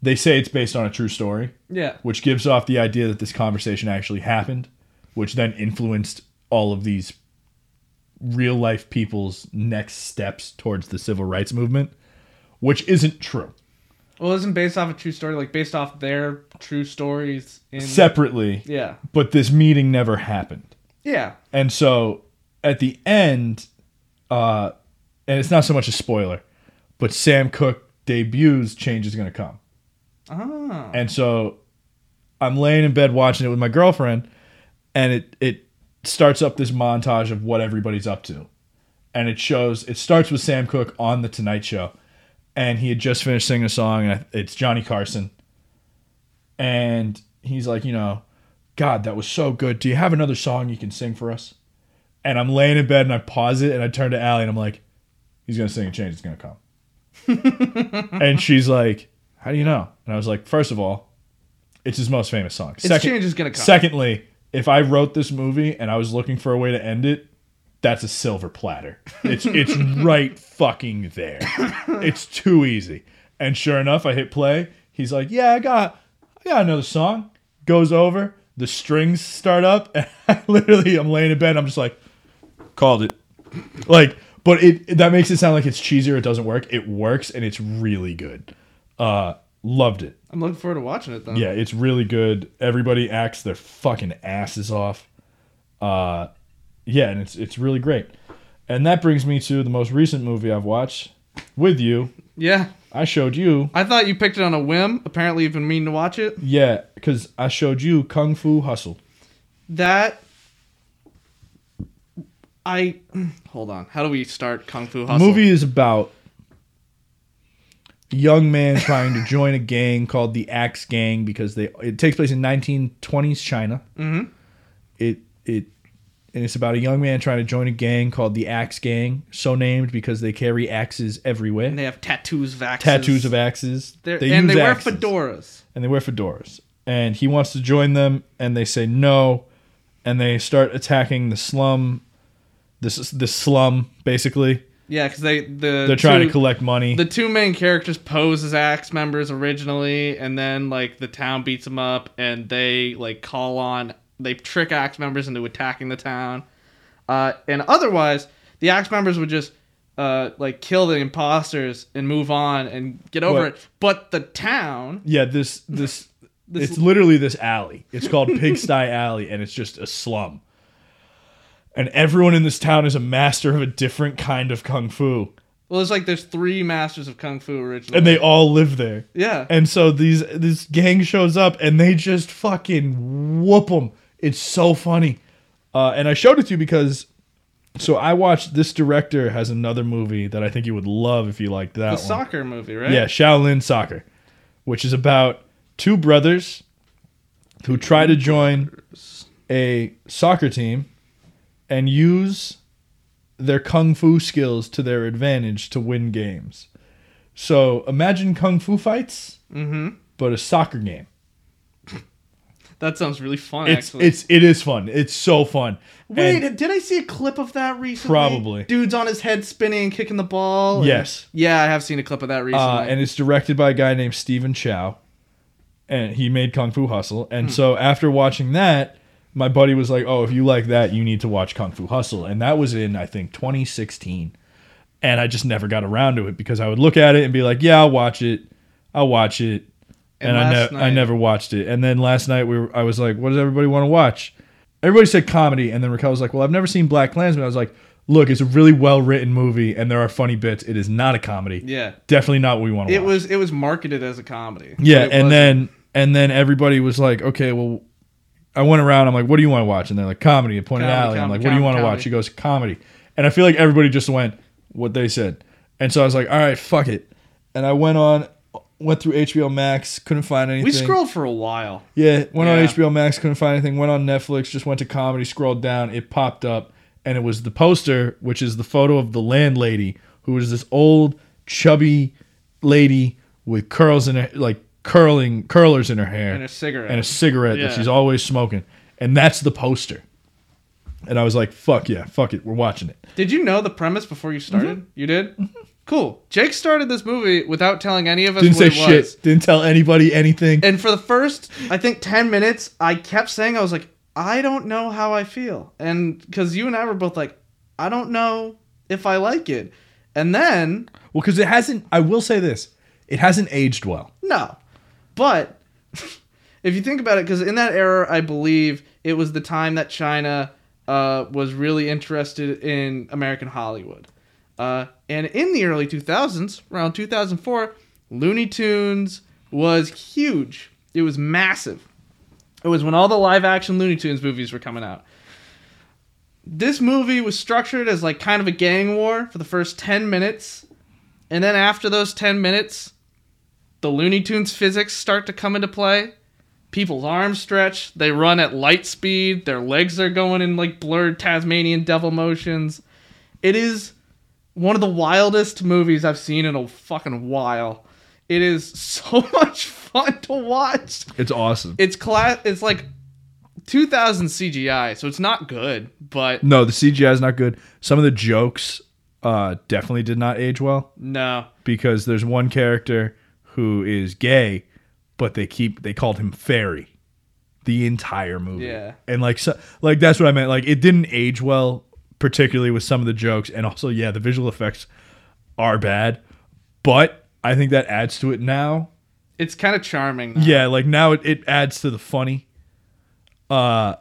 they say it's based on a true story, Yeah. which gives off the idea that this conversation actually happened, which then influenced all of these real life people's next steps towards the civil rights movement, which isn't true. Well, isn't based off a true story, like based off their true stories in. Separately, yeah. but this meeting never happened. Yeah. And so at the end, uh, and it's not so much a spoiler, but Sam Cooke debuts Change is Gonna Come. Ah. And so I'm laying in bed watching it with my girlfriend, and it it starts up this montage of what everybody's up to. And it shows it starts with Sam Cooke on the Tonight Show, and he had just finished singing a song, and it's Johnny Carson. And he's like, you know, God, that was so good. Do you have another song you can sing for us? And I'm laying in bed and I pause it and I turn to Allie and I'm like, he's gonna sing a change, it's gonna come. and she's like, How do you know? And I was like, first of all, it's his most famous song. Its change is gonna come. Secondly, if I wrote this movie and I was looking for a way to end it, that's a silver platter. It's it's right fucking there. It's too easy. And sure enough, I hit play. He's like, "Yeah, I got I got another song." Goes over, the strings start up, and I literally I'm laying in bed, I'm just like, "Called it." Like, but it that makes it sound like it's cheesy or it doesn't work. It works and it's really good. Uh loved it. I'm looking forward to watching it, though. Yeah, it's really good. Everybody acts their fucking asses off. Uh, yeah, and it's it's really great. And that brings me to the most recent movie I've watched with you. Yeah. I showed you, I thought you picked it on a whim. Apparently, you've been meaning to watch it. yeah, because I showed you Kung Fu Hustle. That. I. Hold on. How do we start Kung Fu The Hustle? movie is about a young man trying to join a gang called the Axe Gang because they it takes place in 1920s China. Mhm. It it and it's about a young man trying to join a gang called the Axe Gang, so named because they carry axes everywhere, And they have tattoos of axes. tattoos of axes. They're, They and they wear axes, fedoras. and they wear fedoras. And he wants to join them, and they say no, and they start attacking the slum. This is the slum basically. Yeah, because they the They're trying two- to collect money. The two main characters pose as axe members originally, and then like the town beats them up, and they like call on they trick axe members into attacking the town. Uh, and otherwise, the axe members would just uh, like kill the imposters and move on and get over it. But the town, yeah, this this This- it's literally this alley. It's called Pigsty Alley, and it's just a slum. And everyone in this town is a master of a different kind of kung fu, well, it's like there's three masters of kung fu originally. and they all live there. yeah, And so these this gang shows up, and they just fucking whoop them. It's so funny. Uh, and I showed it to you because, so I watched. This director has another movie that I think you would love if you liked that the one. soccer movie, right? Yeah, Shaolin Soccer, which is about two brothers who try to join a soccer team and use their kung fu skills to their advantage to win games. So imagine kung fu fights, Mm-hmm. but a soccer game. That sounds really fun. It's actually. it's it is fun. It's so fun. Wait, And- did I see a clip of that recently? Probably. Dude's on his head spinning and kicking the ball. and- Yes. yeah, I have seen a clip of that recently. uh, and it's directed by a guy named Stephen Chow, and he made Kung Fu Hustle. And so after watching that, my buddy was like, "Oh, if you like that, you need to watch Kung Fu Hustle." And that was in I think 2016, and I just never got around to it because I would look at it and be like, "Yeah, I'll watch it, I'll watch it," and, And I, ne- I never watched it. And then last night we were, I was like, "What does everybody want to watch?" Everybody said comedy, and then Raquel was like, "Well, I've never seen Black Klansman." I was like, "Look, it's a really well written movie, and there are funny bits. It is not a comedy. yeah, Definitely not what we want to it watch." was it was marketed as a comedy. Yeah, and wasn't. then and then everybody was like, okay, well, I went around. I'm like, what do you want to watch? And they're like, comedy. I pointed Allie. I'm like, what do you want to watch? She goes, comedy. And I feel like everybody just went what they said. And so I was like, all right, fuck it. And I went on, went through HBO Max, couldn't find anything. we scrolled for a while. Yeah, went on HBO Max, couldn't find anything. Went on Netflix, just went to comedy, scrolled down, it popped up, and it was the poster, which is the photo of the landlady, who was this old, chubby lady with curls in her, like curling curlers in her hair, And a cigarette. and a cigarette Yeah. that she's always smoking, and that's the poster. And I was like, "Fuck yeah, fuck it, we're watching it." Did you know the premise before you started? Mm-hmm. You did. Cool. Jake started this movie without telling any of us Didn't what say it shit. was. Didn't tell anybody anything. And for the first, I think, 10 minutes, I kept saying, I was like, I don't know how I feel. And because you and I were both like, I don't know if I like it. And then, Well, because it hasn't. I will say this: it hasn't aged well. no. But if you think about it, because in that era, I believe it was the time that China uh, was really interested in American Hollywood. Uh, and in the early 2000s, around 2004, Looney Tunes was huge. It was massive. It was when all the live action Looney Tunes movies were coming out. This movie was structured as like kind of a gang war for the first 10 minutes. And then after those 10 minutes, the Looney Tunes physics start to come into play. People's arms stretch, they run at light speed, their legs are going in like blurred Tasmanian devil motions. It is one of the wildest movies I've seen in a fucking while. It is so much fun to watch. It's awesome. It's class. It's like 2000 CGI, so it's not good. But No, the CGI is not good. Some of the jokes uh, definitely did not age well no, because there's one character who is gay, but they keep they called him fairy the entire movie. Yeah. and like so, like that's what I meant. Like it didn't age well, particularly with some of the jokes, and also yeah, the visual effects are bad, but I think that adds to it now. it's kind of charming. now. Yeah, like now it, it adds to the funny. Uh,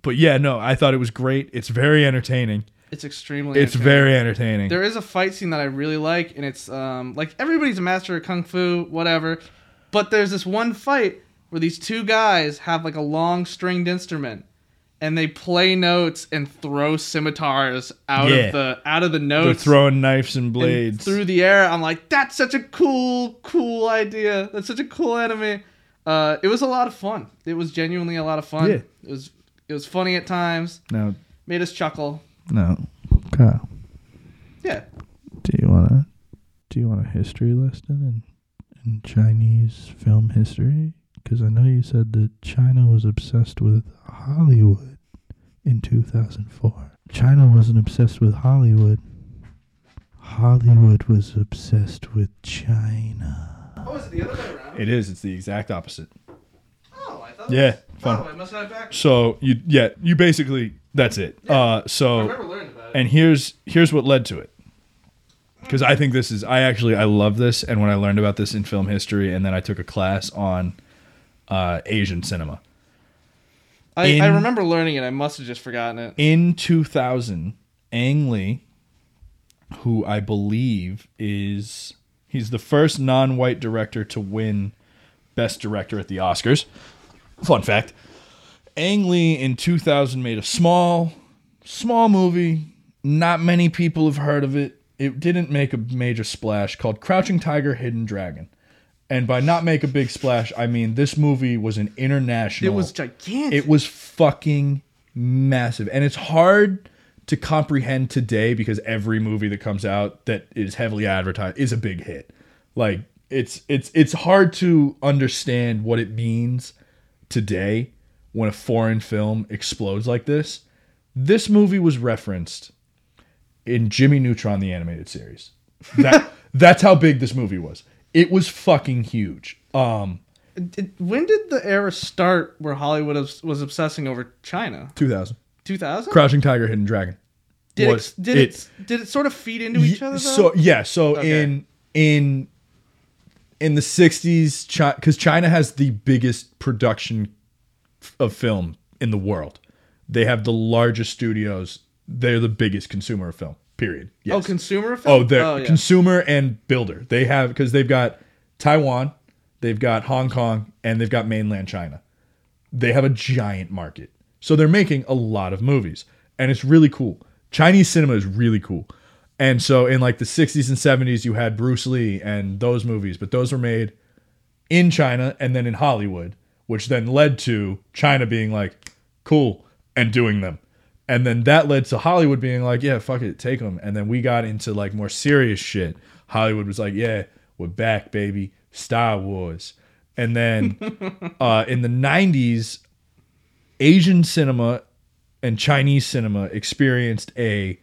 but yeah, no, I thought it was great. It's very entertaining. It's extremely. It's very entertaining. There is a fight scene that I really like, and it's um like everybody's a master of kung fu, whatever. But there's this one fight where these two guys have like a long stringed instrument, and they play notes and throw scimitars out Yeah. of the out of the They're notes. throwing knives and and blades. through the air. I'm like, that's such a cool, cool idea. That's such a cool enemy. Uh, it was a lot of fun. It was genuinely a lot of fun. Yeah. It was it was funny at times. now, Made us chuckle. No, Kyle. Yeah. Do you wanna do you want a history lesson in in Chinese film history? Because I know you said that China was obsessed with Hollywood in 2004. China wasn't obsessed with Hollywood. Hollywood was obsessed with China. Oh, is it the other way around? It is. It's the exact opposite. Oh, I thought. Yeah, fun. Oh, I must have it back. So you yeah you basically that's it. Uh, I so remember learning about it. and here's here's what led to it because i think this is i actually i love this and when i learned about this in film history and then i took a class on uh, asian cinema I, I remember learning it. I must have just forgotten it. in 2000 ang lee who i believe is he's the first non-white director to win best director at the oscars fun fact ang lee in 2000 made a small small movie not many people have heard of it it didn't make a major splash called crouching tiger hidden dragon and by not make a big splash i mean this movie was an international It was gigantic. it was fucking massive. And it's hard to comprehend today because every movie that comes out that is heavily advertised is a big hit. Like it's it's it's hard to understand what it means today when a foreign film explodes like this. This movie was referenced in Jimmy Neutron the animated series. That that's how big this movie was. It was fucking huge. Um when did the era start where Hollywood was, was obsessing over China? 2000. 2000. Crouching Tiger Hidden Dragon. Did was- it, did it, did it sort of feed into each other? Though? So yeah, so Okay. in in in the '60s, because China has the biggest production of film in the world. They have the largest studios. They're the biggest consumer of film. Period. Yes. Oh, consumer Oh, film. they're yeah. consumer and builder. They have because they've got Taiwan, they've got Hong Kong, and they've got mainland China. They have a giant market, so they're making a lot of movies, and it's really cool. Chinese cinema is really cool, and so in like the '60s and '70s, you had Bruce Lee and those movies, but those were made in China and then in Hollywood, which then led to China being like, cool, and doing them. And then that led to Hollywood being like, yeah, fuck it, take them. And then we got into like more serious shit. Hollywood was like, yeah, we're back, baby. Star Wars. And then uh, in the 90s, Asian cinema and Chinese cinema experienced a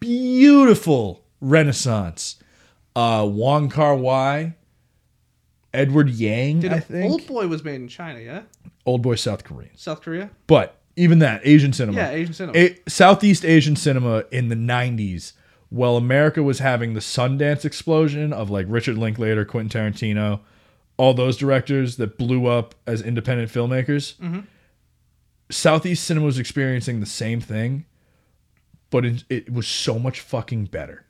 beautiful renaissance. Uh, Wong Kar Wai, Edward Yang, Did I think. Old Boy was made in China, yeah? Old Boy South Korean. South Korea? But even that, Asian cinema. Yeah, Asian cinema. A- Southeast Asian cinema in the 90s, while America was having the Sundance explosion of like Richard Linklater, Quentin Tarantino, all those directors that blew up as independent filmmakers, Mm-hmm. Southeast cinema was experiencing the same thing, but it, it was so much fucking better.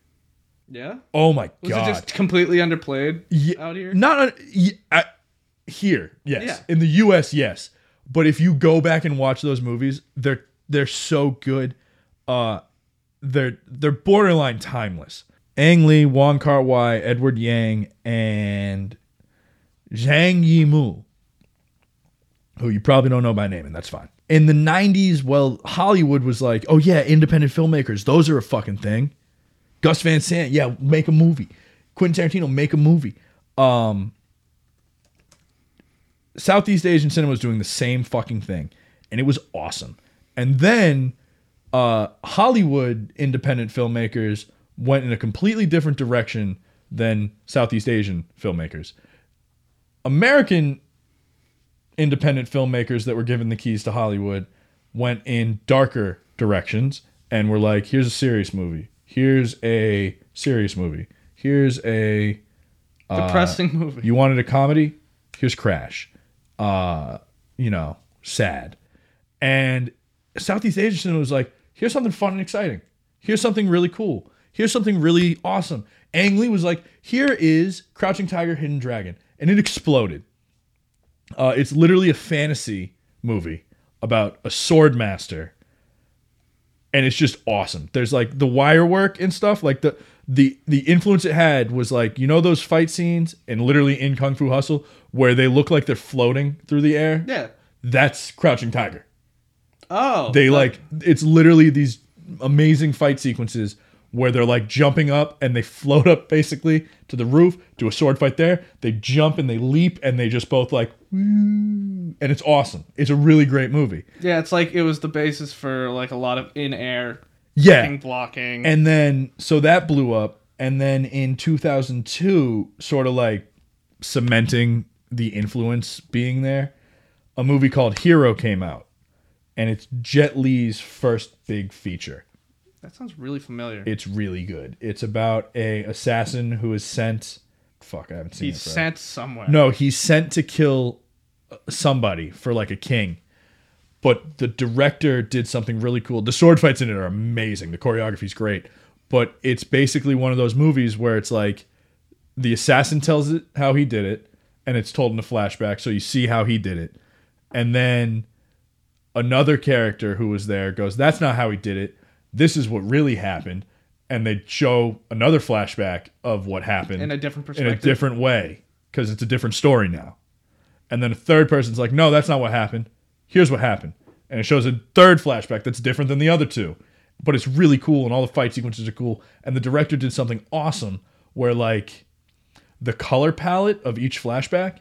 Yeah? Oh my Was god! Was it just completely underplayed Ye- out here? Not on, ye- I- here, yes. Yeah. In the U.S., yes. But if you go back and watch those movies, they're they're so good. Uh, they're they're borderline timeless. Ang Lee, Wong Kar Wai, Edward Yang, and Zhang Yimou, who you probably don't know by name, and that's fine. In the '90s, well, Hollywood was like, "Oh yeah, independent filmmakers, those are a fucking thing." Gus Van Sant, yeah, make a movie. Quentin Tarantino, make a movie. Um, Southeast Asian cinema was doing the same fucking thing, and it was awesome. And then uh, Hollywood independent filmmakers went in a completely different direction than Southeast Asian filmmakers. American independent filmmakers that were given the keys to Hollywood went in darker directions and were like, here's a serious movie. Here's a serious movie. Here's a Depressing movie. you wanted a comedy? Here's Crash. Uh, you know, sad. And Southeast Asian was like, here's something fun and exciting. Here's something really cool. Here's something really awesome. Ang Lee was like, here is Crouching Tiger, Hidden Dragon. And it exploded. Uh, it's literally a fantasy movie about a sword master. And it's just awesome. There's like the wire work and stuff. Like the the the influence it had was like, you know those fight scenes and literally in Kung Fu Hustle where they look like they're floating through the air? yeah. That's Crouching Tiger. Oh, They like it's literally these amazing fight sequences where they're like jumping up and they float up basically to the roof, do a sword fight there. They jump and they leap and they just both like and it's awesome. It's a really great movie. Yeah, it's like it was the basis for like a lot of in air Yeah. blocking. And then so that blew up and then in 2002 sort of like cementing the influence being there, a movie called Hero came out. And it's Jet Li's first big feature. That sounds really familiar. It's really good. It's about a assassin who is sent. Fuck, I haven't seen He's it. forever. sent somewhere. No, he's sent to kill uh, somebody for like a king. But the director did something really cool. The sword fights in it are amazing. The choreography's great. But it's basically one of those movies where it's like the assassin tells it how he did it, and it's told in a flashback, so you see how he did it. And then another character who was there goes, That's not how he did it. This is what really happened. And they show another flashback of what happened in a different perspective. in a different way because it's a different story now. And then a third person's like, no, that's not what happened. Here's what happened. And it shows a third flashback that's different than the other two. But it's really cool and all the fight sequences are cool. And the director did something awesome where, like, the color palette of each flashback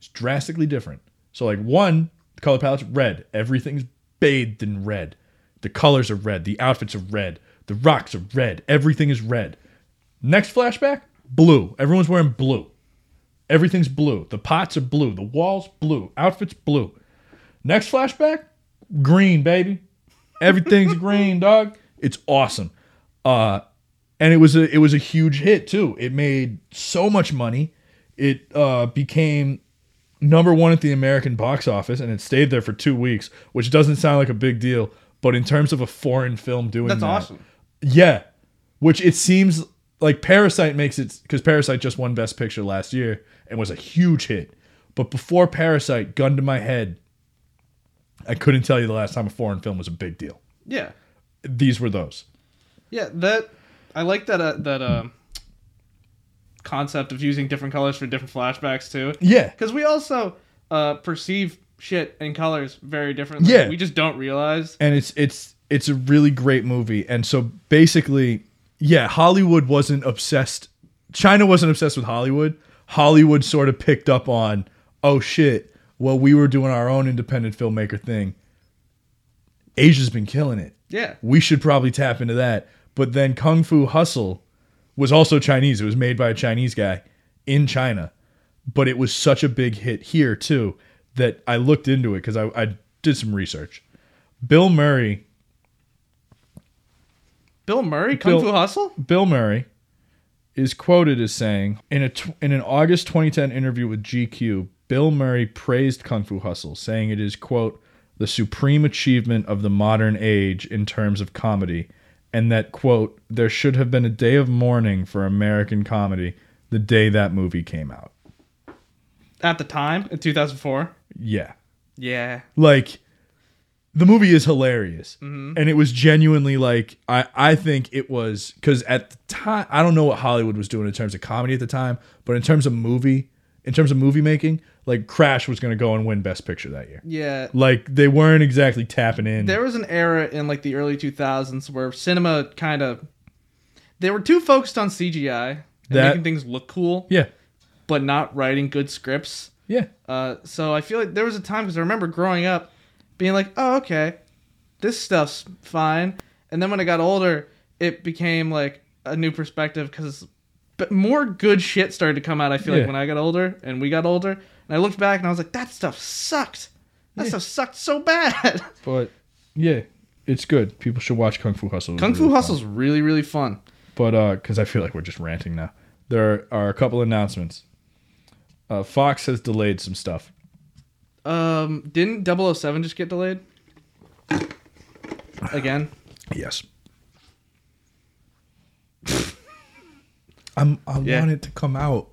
is drastically different. So, like, one, the color palette's red. Everything's bathed in red. The colors are red. The outfits are red. The rocks are red. Everything is red. Next flashback, blue. Everyone's wearing blue. Everything's blue. The pots are blue. The walls blue. Outfits blue. Next flashback, green, baby. Everything's green, dog. It's awesome. Uh and it was a it was a huge hit too. It made so much money. It uh became number 1 at the American box office and it stayed there for 2 weeks, which doesn't sound like a big deal, but in terms of a foreign film doing That's that, awesome. yeah, which it seems like Parasite makes it because Parasite just won Best Picture last year and was a huge hit. But before Parasite, gun to my head, I couldn't tell you the last time a foreign film was a big deal. Yeah, These were those. yeah. That I like that. Uh, that um, concept of using different colors for different flashbacks too. Yeah, Because we also uh, perceive shit and colors very differently. Yeah. we just don't realize. and it's it's it's a really great movie. And so basically, yeah, Hollywood wasn't obsessed. China wasn't obsessed with Hollywood. Hollywood sort of picked up on, oh shit, well we were doing our own independent filmmaker thing. Asia's been killing it. Yeah, We should probably tap into that. But then Kung Fu Hustle was also Chinese. It was made by a Chinese guy in China. But it was such a big hit here too that I looked into it because I, I did some research. Bill Murray Bill Murray, Kung Bill- Fu Hustle. Bill Murray is quoted as saying in a tw- in an August 2010 interview with GQ, Bill Murray praised Kung Fu Hustle, saying it is quote the supreme achievement of the modern age in terms of comedy, and that quote there should have been a day of mourning for American comedy the day that movie came out. At the time, in 2004. Yeah, Yeah, like the movie is hilarious. Mm-hmm. And it was genuinely like i i think it was because at the time i don't know what hollywood was doing in terms of comedy at the time but in terms of movie in terms of movie making like crash was going to go and win best picture that year. Yeah. like they weren't exactly tapping in. There was an era in like the early 2000s where cinema kind of they were too focused on CGI and That- making things look cool, yeah but not writing good scripts. yeah Uh, so I feel like there was a time because I remember growing up being like, oh, okay, this stuff's fine. And then when I got older, it became like a new perspective because but more good shit started to come out. I feel Yeah. like when I got older and we got older, and I looked back and I was like, that stuff sucked. That Yeah. stuff sucked so bad. but yeah it's good people should watch kung fu hustle Kung Fu really fun. Hustle's really really fun. but uh because i feel like we're just ranting now there are a couple announcements uh fox has delayed some stuff Um, didn't 007 just get delayed? Again? Yes. I'm I Yeah. want it to come out.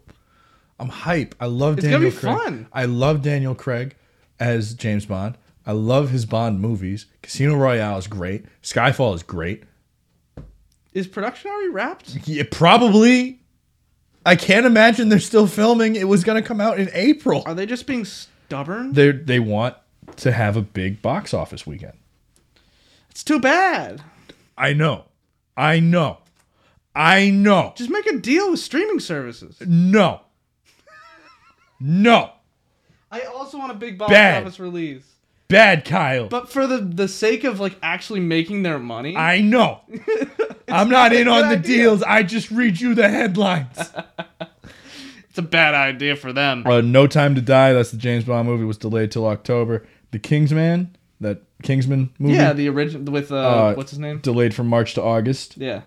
I'm hype. I love It's Daniel be Craig. fun. I love Daniel Craig as James Bond. I love his Bond movies. Casino Royale is great. Skyfall is great. Is production already wrapped? Yeah, probably. I can't imagine they're still filming. It was gonna come out in April. Are they just being stubborn? They they want to have a big box office weekend. It's too bad. I know. I know. I know. Just make a deal with streaming services. No. No. I also want a big box Bad. office release. Bad Kyle. But for the the sake of like actually making their money, I know. I'm not in not on the idea. deals. I just read you the headlines. it's a bad idea for them. Uh, no Time to Die. That's the James Bond movie. Was delayed till October. The Kingsman. That Kingsman movie. Yeah, the original with uh, Uh, what's his name? delayed from March to August. Yeah.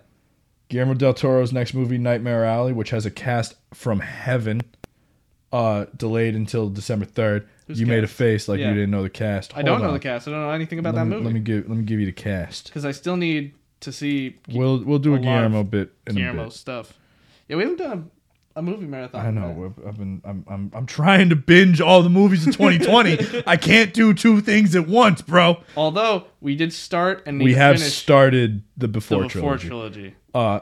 Guillermo del Toro's next movie, Nightmare Alley, which has a cast from heaven, uh, delayed until December third. Who's You made a face like Yeah. you didn't know the cast. I don't Hold know the cast. I don't know anything about let that me, movie. Let me give let me give you the cast. because I still need to see We'll we'll do a, a Guillermo bit in a bit. stuff. Yeah, we haven't done a, a movie marathon. I know. I've been I'm, I'm I'm trying to binge all the movies in 2020. I can't do two things at once, bro. Although we did start and We have started the the before, before trilogy. trilogy. uh,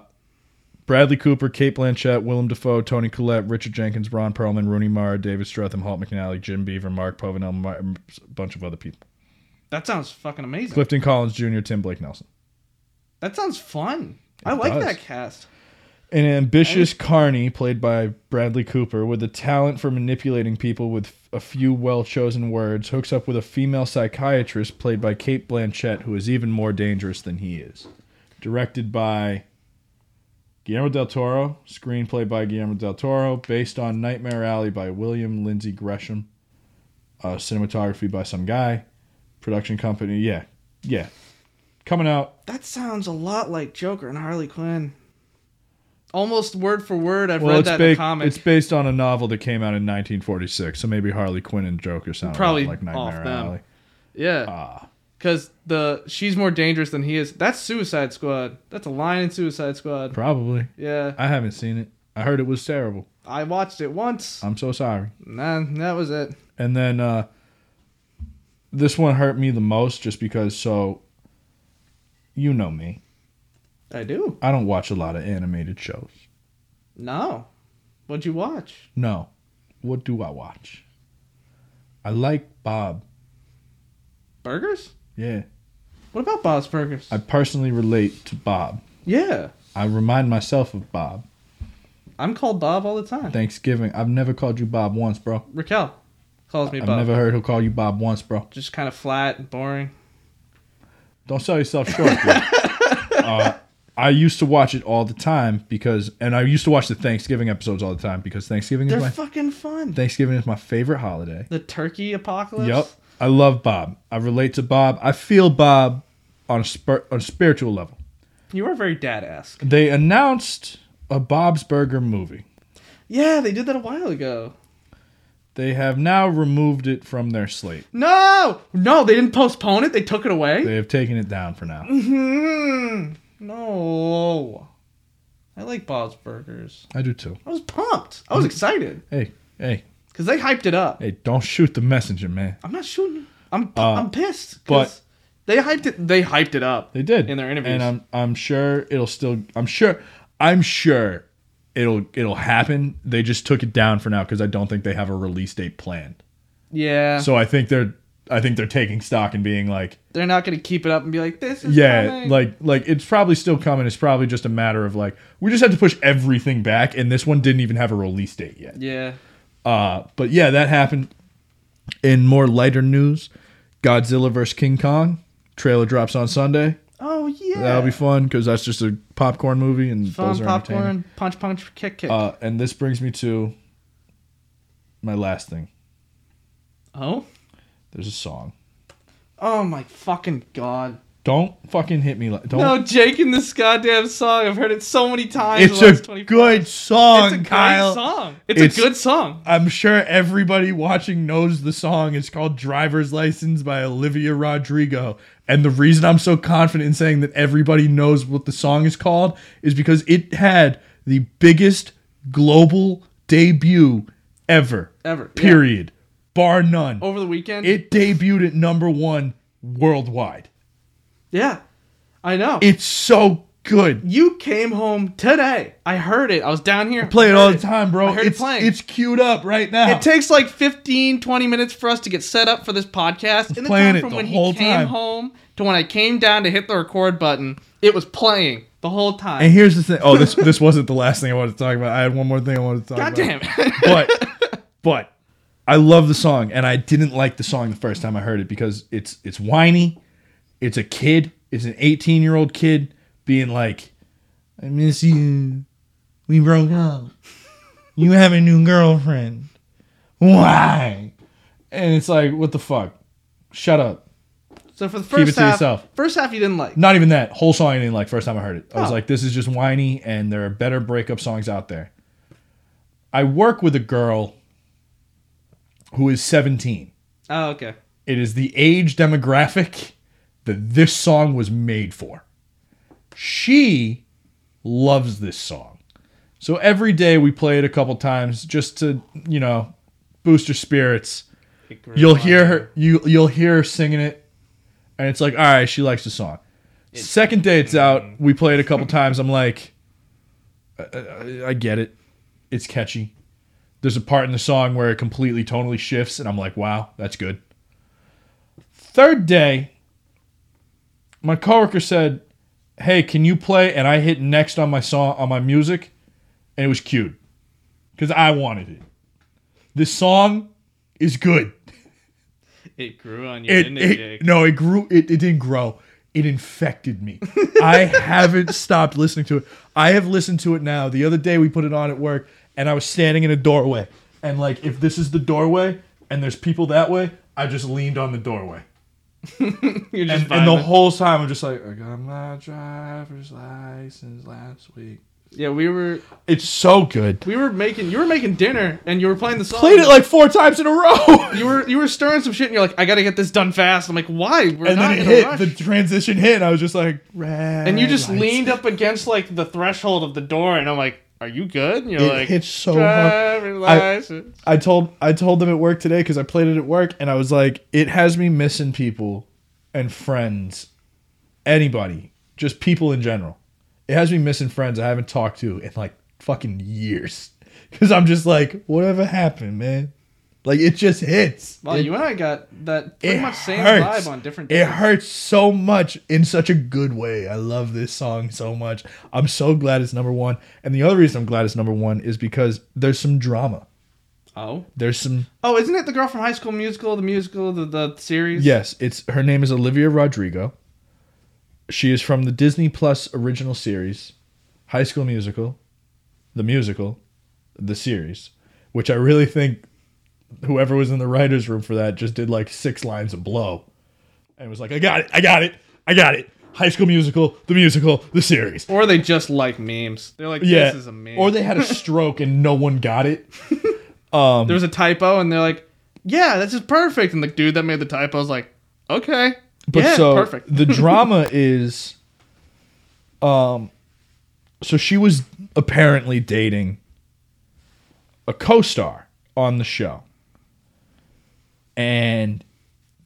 Bradley Cooper, Kate Blanchett, Willem Dafoe, Tony Collette, Richard Jenkins, Ron Perlman, Rooney Mara, David Stratham, Halt McNally, Jim Beaver, Mark Povenel, Mar- a bunch of other people. That sounds fucking amazing. Clifton Collins Jr., Tim Blake Nelson. That sounds fun. I like does. that cast. An ambitious Carney, played by Bradley Cooper, with a talent for manipulating people with a few well chosen words, hooks up with a female psychiatrist, played by Cate Blanchett, who is even more dangerous than he is. Directed by Guillermo del Toro, screenplay by Guillermo del Toro, based on Nightmare Alley by William Lindsay Gresham, uh, cinematography by some guy, production company, yeah, yeah. Coming out That sounds a lot like Joker and Harley Quinn. Almost word for word. I've Well, read that in a ba- comic. it's based on a novel that came out in 1946, so maybe Harley Quinn and Joker sound Probably a lot like off Nightmare them. Alley. yeah, Ah, because the she's more dangerous than he is. That's Suicide Squad. That's a line in Suicide Squad. probably. Yeah, I haven't seen it. I heard it was terrible. I watched it once. I'm so sorry. Nah, that was it. And then uh, this one hurt me the most, just because. So, you know me. I do. I don't watch a lot of animated shows. No, what'd you watch? No. What do I watch? I like Bob. Burgers. Yeah. What about Bob's Burgers? I personally relate to Bob. yeah, I remind myself of Bob. I'm called Bob all the time. Thanksgiving. I've never called you Bob once, bro. Raquel calls me I've Bob. never heard her call you Bob once, bro. Just kind of flat and boring. Don't sell yourself short, uh, I used to watch it all the time because, and I used to watch the Thanksgiving episodes all the time because Thanksgiving is They're my fucking fun. Thanksgiving is my favorite holiday. The turkey apocalypse. Yep, I love Bob. I relate to Bob. I feel Bob on a spir- on a spiritual level. You are very dad-esque. They announced a Bob's Burger movie. Yeah, they did that a while ago. They have now removed it from their slate. No, no, they didn't postpone it. They took it away. They have taken it down for now. Hmm. No, I like Bob's Burgers. I do too. I was pumped. I was excited Hey, hey, because they hyped it up. hey! Don't shoot the messenger, man. I'm not shooting. I'm Uh, I'm pissed. but- they hyped it. They hyped it up. They did in their interviews. and I'm I'm sure it'll still. I'm sure. I'm sure it'll it'll happen. They just took it down for now because I don't think they have a release date planned. yeah, So I think they're I think they're taking stock and being like, they're not gonna keep it up and be like, "This is yeah, coming." like like it's probably still coming. It's probably just a matter of like we just had to push everything back, and this one didn't even have a release date yet. yeah. Uh, but yeah, that happened. In more lighter news, Godzilla vs King Kong trailer drops on Sunday. Oh yeah, That'll be fun because that's just a popcorn movie, and fun those are popcorn. Punch, punch, kick, kick. Uh, and this brings me to my last thing. oh, There's a song. oh my fucking god! Don't fucking hit me like don't. No, Jake in this goddamn song. I've heard it so many times. it's the a last 24 good song, It's a Kyle. song. It's, It's- a good song. I'm sure everybody watching knows the song. It's called Driver's License by Olivia Rodrigo. And the reason I'm so confident in saying that everybody knows what the song is called is because it had the biggest global debut ever. Ever. yeah. Period. Bar none. Over the weekend. It debuted at number one worldwide. Yeah, I know. It's so good. You came home today. I heard it. I was down here. I Play it all the time, bro. I heard it's it playing. it's queued up right now. It takes like 15, 20 minutes for us to get set up for this podcast. In the playing time it from the when whole he came time. home to when I came down to hit the record button, it was playing the whole time. and here's the thing. Oh, this this wasn't the last thing I wanted to talk about. I had one more thing I wanted to talk God about. damn it. but but I love the song, and I didn't like the song the first time I heard it because it's it's whiny. It's a kid. It's an 18 year old kid being like, "I miss you. We broke up. You have a new girlfriend. Why?" And it's like, what the fuck? Shut up. so for the Keep first it to half, yourself. first half you didn't like. Not even that whole song I didn't like first time I heard it. I was Oh. like, this is just whiny, and there are better breakup songs out there. I work with a girl who is 17. Oh, okay. It is the age demographic that this song was made for. She loves this song. So every day we play it a couple times just to, you know, boost her spirits. You'll hear her you you'll hear her singing it and it's like, "All right, she likes the song." Second day it's out, we play it a couple times. I'm like I, I, I get it. It's catchy. There's a part in the song where it completely tonally shifts and I'm like, "Wow, that's good." Third day, my coworker said, "Hey, can you play?" And I hit next on my song on my music, and it was cued because I wanted it. This song is good. It grew on you, It, didn't it, it Jake? no, it grew. It, it didn't grow. It infected me. I haven't stopped listening to it. I have listened to it now. The other day we put it on at work, and I was standing in a doorway, and like if this is the doorway and there's people that way, I just leaned on the doorway. And, and the whole time I'm just like, I got my driver's license last week. yeah, we were It's so good. we were making you were making dinner and you were playing the song. Played it like four times in a row. you were you were stirring some shit and you're like, I gotta get this done fast. I'm like, why? We're and not then it hit. The transition hit, and I was just like, red and you just lights. leaned up against like the threshold of the door, and I'm like, "Are you good?" And you're It like, hits so hard. "Driver's I- I told I told them at work today because I played it at work, and I was like, it has me missing people and friends, anybody, just people in general. It has me missing friends I haven't talked to in like fucking years. Because I'm just like, whatever happened, man? Like it just hits. Well, It- you and I got that pretty much same hurts. vibe on different. It hurts so much in such a good way. I love this song so much. I'm so glad it's number one. And the other reason I'm glad it's number one is because there's some drama. Oh, There's some oh, isn't it the girl from High School Musical, the musical, the the series? yes. It's her name is Olivia Rodrigo. She is from the Disney Plus original series, High School Musical, the musical, the series, which I really think whoever was in the writers' room for that just did like six lines of blow, and was like, "I got it, I got it, I got it." High School Musical, the musical, the series. Or they just like memes. They're like, Yeah, this is a meme. or they had a stroke and no one got it. there was a typo, and they're like, yeah, this is perfect. And the dude that made the typo was like, okay, But yeah, so perfect. the drama is um so she was apparently dating a co-star on the show. And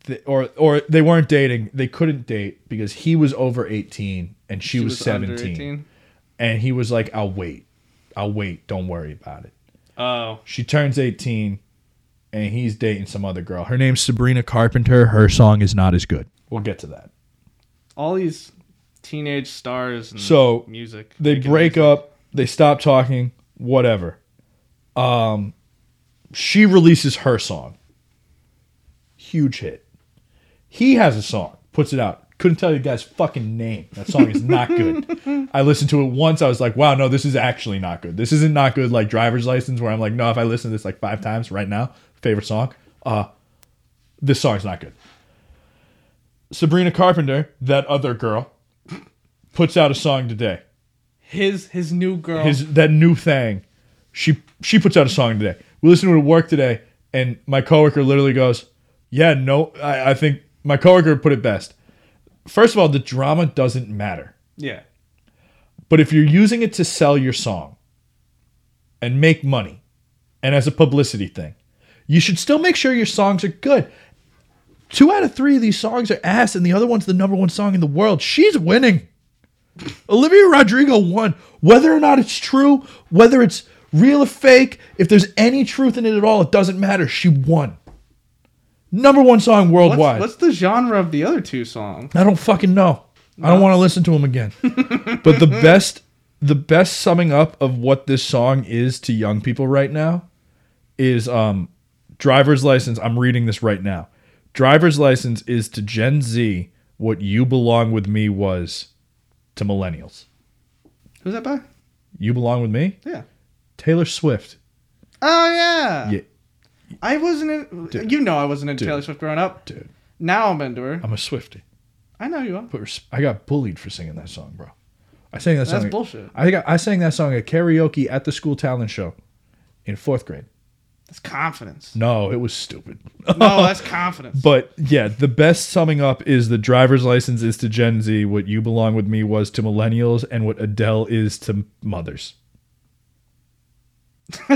the, or or they weren't dating, they couldn't date because he was over 18 and she, was, under 17. And he was like, "I'll wait. I'll wait. Don't worry about it." Oh, She turns 18 and he's dating some other girl. Her name's Sabrina Carpenter. Her song is not as good. We'll get to that. all these teenage stars and So, music. They break music. up, they stop talking, whatever. Um she releases her song. Huge hit. He has a song, puts it out. Couldn't tell you guy's fucking name. That song is not good. I listened to it once. I was like, wow, no, this is actually not good. This isn't not good like driver's license, where I'm like, no, if I listen to this like five times right now, favorite song, uh, this song's not good. Sabrina Carpenter, that other girl, puts out a song today. His his new girl. His that new thing. She she puts out a song today. We listened to it at work today, and my coworker literally goes, "Yeah, no, I, I think my coworker put it best. First of all, the drama doesn't matter, yeah. but if you're using it to sell your song and make money, and as a publicity thing, you should still make sure your songs are good." Two out of three of these songs are ass, and the other one's the number one song in the world. She's winning. Olivia Rodrigo won. Whether or not it's true, whether it's real or fake, if there's any truth in it at all, it doesn't matter. She won. Number one song worldwide. What's, what's the genre of the other two songs? I don't fucking know. I don't want to listen to them again. but the best the best summing up of what this song is to young people right now is um driver's license. I'm reading this right now. Driver's license is to Gen Z what you belong with me was to millennials. Who's that by? You belong with me? Yeah. Taylor Swift. Oh yeah. Yeah, I wasn't in. Dude. You know I wasn't into Dude. Taylor Swift growing up. dude. Now I'm into her. I'm a Swiftie. I know you are. But res- I got bullied for singing that song, bro. I sang that song. That's song. bullshit. I got I sang that song at karaoke at the school talent show in fourth grade. That's confidence. No, it was stupid. No, that's confidence. But yeah, the best summing up is the driver's license is to Gen Z what you belong with me was to millennials and what Adele is to mothers.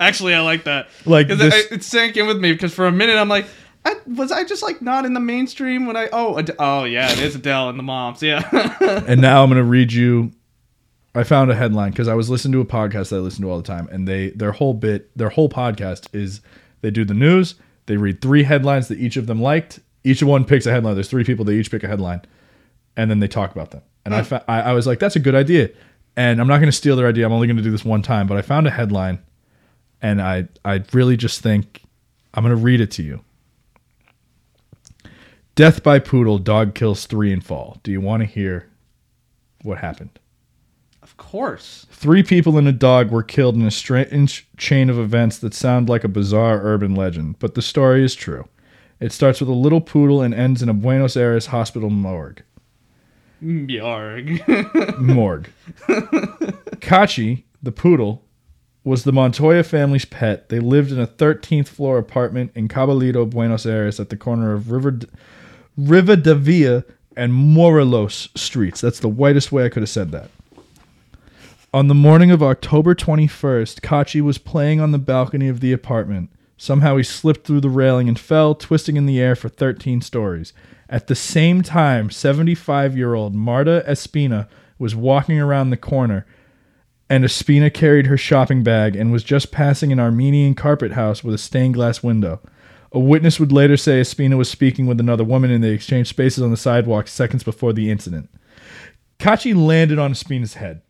Actually, I like that. Like this, it, it sank in with me because for a minute I'm like, I, was I just like not in the mainstream when I? Oh, Ad- oh yeah, it is Adele and the moms. Yeah. and now I'm going to read you I found a headline cuz I was listening to a podcast that I listen to all the time and they their whole bit, their whole podcast is they do the news, they read three headlines that each of them liked. Each one picks a headline. There's three people they each pick a headline and then they talk about them. And I, hmm. fa- I I was like that's a good idea. And I'm not going to steal their idea. I'm only going to do this one time, but I found a headline and I I really just think I'm going to read it to you. Death by poodle, dog kills 3 in fall. Do you want to hear what happened? of course. Three people and a dog were killed in a strange chain of events that sound like a bizarre urban legend, but the story is true. It starts with a little poodle and ends in a Buenos Aires hospital morgue. Yarg. Morg. Cachi, the poodle, was the Montoya family's pet. They lived in a 13th floor apartment in Caballito, Buenos Aires, at the corner of River, Rivadavia and Morelos streets. That's the whitest way I could have said that. On the morning of October 21st, Cachi was playing on the balcony of the apartment. Somehow he slipped through the railing and fell, twisting in the air for 13 stories. At the same time, 75 year old Marta Espina was walking around the corner, and Espina carried her shopping bag and was just passing an Armenian carpet house with a stained glass window. A witness would later say Espina was speaking with another woman and they exchanged spaces on the sidewalk seconds before the incident. Cachi landed on Espina's head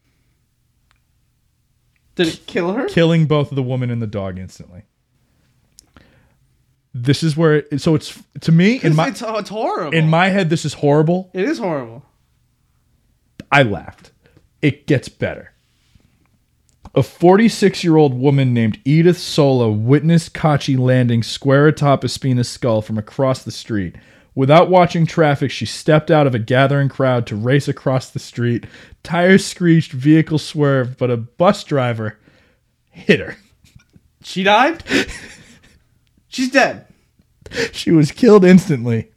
Did it kill her? killing both the woman and the dog instantly. This is where it, so it's to me in It's, my it's, it's horrible. in my head this is horrible. it is horrible. I laughed. It gets better. A 46 year old woman named Edith Sola witnessed Cachi landing square atop Espina's skull from across the street. Without watching traffic, she stepped out of a gathering crowd to race across the street. Tires screeched, vehicle swerved, but a bus driver hit her. She died. She's dead. She was killed instantly.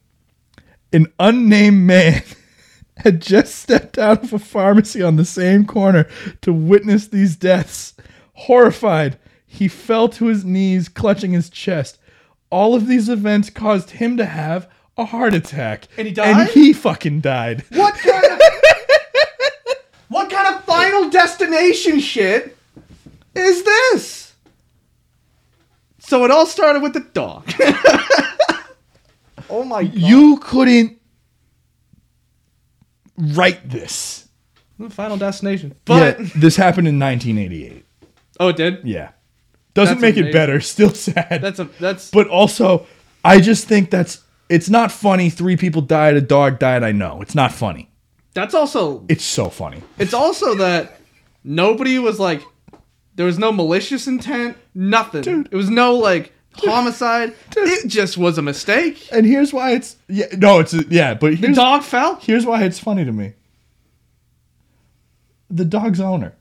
An unnamed man had just stepped out of a pharmacy on the same corner to witness these deaths. Horrified, he fell to his knees, clutching his chest. All of these events caused him to have a heart attack. And he And died? he fucking died. What kind of What kind of final destination shit is this? So it all started with the dog. oh my god. You couldn't write this. final destination. But yeah, this happened in 1988. Oh it did? Yeah. Doesn't That's make it better. Still sad. That's a that's but also I just think that's it's not funny. Three people died, a dog died. I know it's not funny. that's also It's so funny. it's also that nobody was like there was no malicious intent, nothing. Dude. It was no like homicide. It just was a mistake. And here's why it's yeah no it's yeah but The dog fell. here's why it's funny to me. The dog's owner.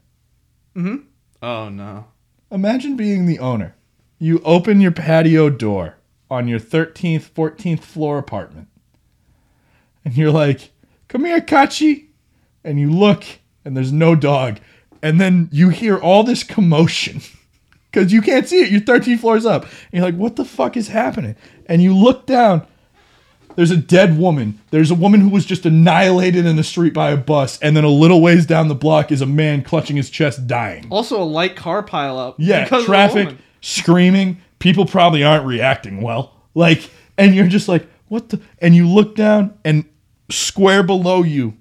Hmm. Oh no. Imagine being the owner. You open your patio door on your 13th, 14th floor apartment. And you're like, come here, Cachi. And you look, and there's no dog. And then you hear all this commotion because you can't see it. You're 13 floors up. And you're like, what the fuck is happening? And you look down, there's a dead woman. There's a woman who was just annihilated in the street by a bus, and then a little ways down the block is a man clutching his chest, dying. Also, a light car pileup. Yeah, traffic, screaming. People probably aren't reacting well. Like, and you're just like, what the? And you look down, and square below you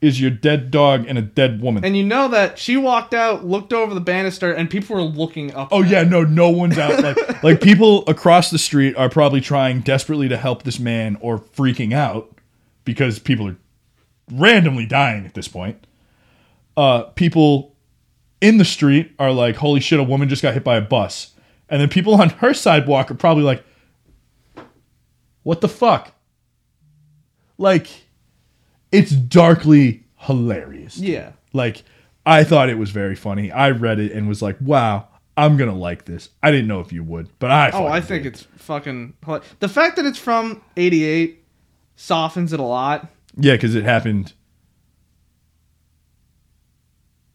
is your dead dog and a dead woman. And you know that she walked out, looked over the banister, and people were looking up. Oh yeah, no, no one's out. Like, like people across the street are probably trying desperately to help this man or freaking out because people are randomly dying at this point. Uh, people in the street are like, "Holy shit, a woman just got hit by a bus," and then people on her sidewalk are probably like, "What the fuck?" Like, it's darkly hilarious. Yeah. Like, I thought it was very funny. I read it and was like, wow, I'm going to like this. I didn't know if you would, but I Oh, I think did. it's fucking. The fact that it's from '88 softens it a lot. Yeah, because it happened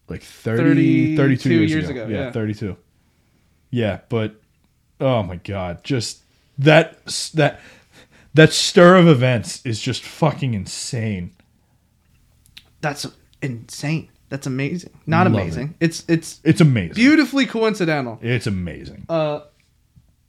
like 30, 32 32 years, years ago. ago, Yeah, yeah. 32. Yeah, but oh my god, just that that that stir of events is just fucking insane. That's insane. That's amazing. Not Love amazing. It's it's It's amazing. beautifully coincidental. It's amazing. Uh,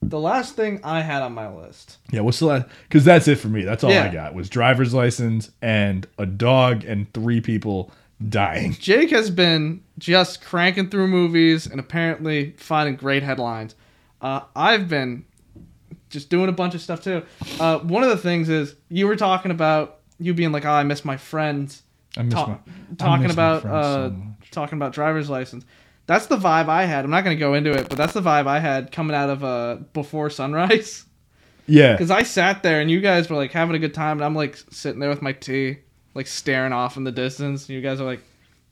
the last thing I had on my list. Yeah, what's the last? Because that's it for me. That's all I got was driver's license and a dog and three people dying. Jake has been just cranking through movies and apparently finding great headlines. Uh, I've been just doing a bunch of stuff too. Uh, one of the things is you were talking about you being like, "Oh, I miss my friends." Ta- my, talking about so uh, much. talking about driver's license. That's the vibe I had. I'm not going to go into it, but that's the vibe I had coming out of uh, before sunrise. Yeah, Because I sat there and you guys were like having a good time, and I'm like sitting there with my tea, like staring off in the distance. And you guys are like,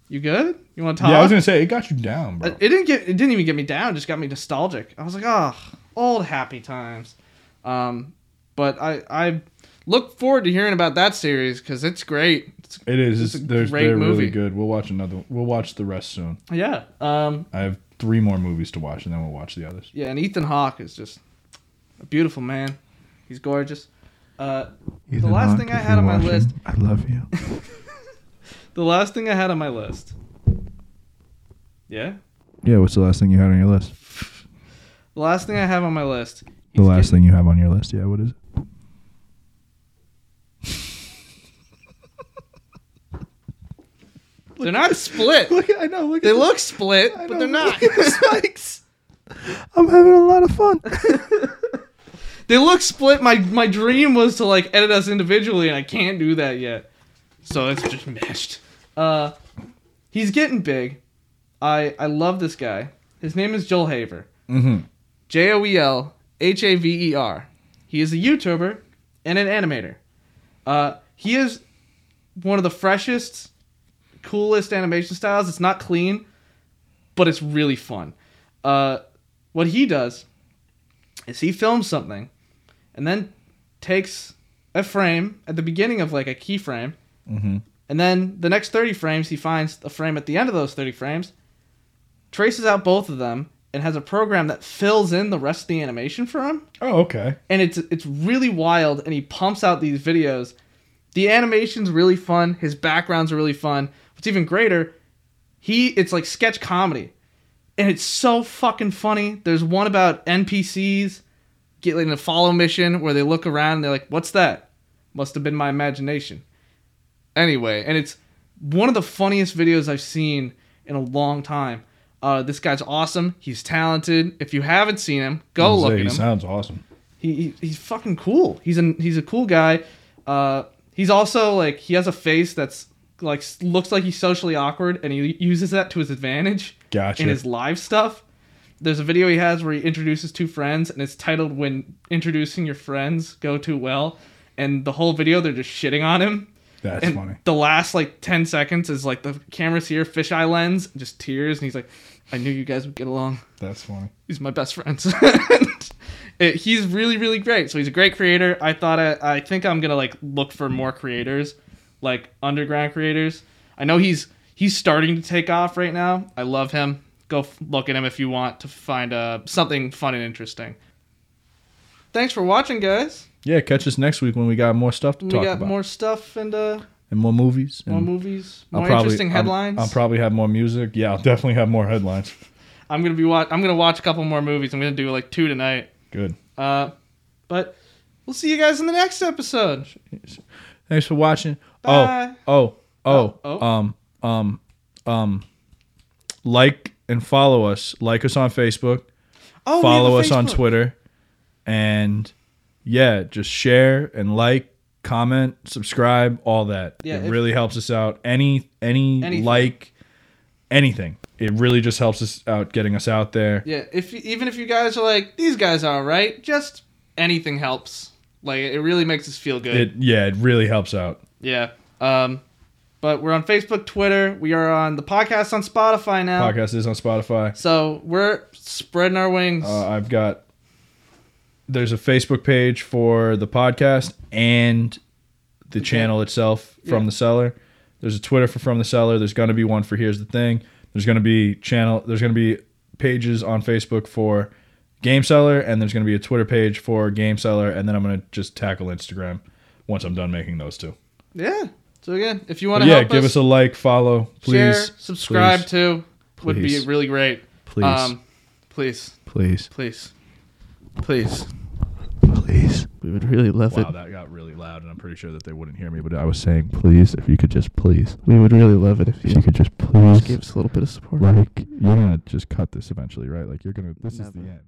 "You good? You want to talk?" yeah. I was gonna say it got you down, bro. It it didn't get. It didn't even get me down. It just got me nostalgic. I was like, "Oh, old happy times." Um, but I I look forward to hearing about that series because it's great. It's, It is. It's It's, a they're, great they're movie. really good. We'll watch another. We'll watch the rest soon. yeah. Um, I have three more movies to watch, and then we'll watch the others. yeah, and Ethan Hawke is just a beautiful man. He's gorgeous. Uh, the last thing I had on my list. I love you. The last thing I had on my list. Yeah. yeah. What's the last thing you had on your list? The last thing I have on my list. The last get- thing you have on your list? Yeah. What is it? They're not split. Look, I know. Look They look split, but they're not. spikes. I'm having a lot of fun. They look split. My my dream was to like edit us individually, and I can't do that yet. So it's just meshed. Uh, he's getting big. I I love this guy. His name is Joel Haver. mm-hmm. J O E L H A V E R. He is a YouTuber and an animator. Uh, he is one of the freshest, coolest animation styles. It's not clean, but it's really fun. Uh, what he does is he films something and then takes a frame at the beginning of like a keyframe, Mm-hmm. and then the next 30 frames he finds a frame at the end of those 30 frames, traces out both of them, and has a program that fills in the rest of the animation for him. Oh, okay. And it's it's really wild, and he pumps out these videos. The animation's really fun. His backgrounds are really fun. What's even greater, he it's like sketch comedy, and it's so fucking funny. There's one about NPCs getting a follow mission where they look around and they're like, "What's that?" Must have been my imagination. Anyway, and it's one of the funniest videos I've seen in a long time. Uh, this guy's awesome. He's talented. If you haven't seen him, go look say, at he him sounds awesome. he, he he's fucking cool. He's an he's a cool guy. Uh, he's also like he has a face that's like looks like he's socially awkward, and he uses that to his advantage Gotcha. in his live stuff. There's a video he has where he introduces two friends, and it's titled "When Introducing Your Friends Go Too Well," and the whole video they're just shitting on him. That's and funny. the last like 10 seconds is like the camera's here, fisheye lens, just tears, and he's like, I knew you guys would get along That's funny. he's my best friend. It- he's really really great. So he's a great creator. I thought I, I think I'm gonna like look for more creators, like underground creators. I know he's he's starting to take off right now. I love him. Go f- look at him if you want to find uh, something fun and interesting. Thanks for watching, guys. yeah, catch us next week when we got more stuff to we talk got about more stuff and uh, and more movies. more and movies, I'll more probably- interesting I'm- headlines. I'll probably have more music. Yeah, I'll definitely have more headlines. I'm gonna be watch. I'm gonna watch a couple more movies. I'm gonna do like two tonight. Good. Uh, but we'll see you guys in the next episode. Thanks for watching. Bye. Oh, oh, oh, Oh, oh. um, um, um, like and follow us. Like us on Facebook. Oh, we follow us a on Twitter, and yeah, just share and like, comment, subscribe, all that. Yeah, it if- really helps us out. Any any Anything. like anything, it really just helps us out, getting us out there. Yeah, if even if you guys are like these guys are right, just anything helps. Like it really makes us feel good. It yeah, it really helps out. Yeah. Um, but we're on Facebook, Twitter. We are on the podcast on Spotify now. Podcast is on Spotify. So we're spreading our wings. Uh, I've got there's a Facebook page for the podcast and the channel itself from Yeah. the seller. There's a Twitter for from the seller. There's going to be one for here's the thing. There's going to be channel. There's going to be pages on Facebook for Game Seller, and there's going to be a Twitter page for Game Seller, and then I'm going to just tackle Instagram once I'm done making those two. Yeah. So again, if you want But to yeah, help give us, us a like, follow, please, share, subscribe please, to, would be really great. please, Um, please, please, please, please. please. We would really love it. Wow, that got really loud, and I'm pretty sure that they wouldn't hear me. But I was saying, please, if you could just please, We would really love it if if you could just please, give us a little bit of support. like, you're gonna just cut this eventually, right? Like, you're gonna. This is the end.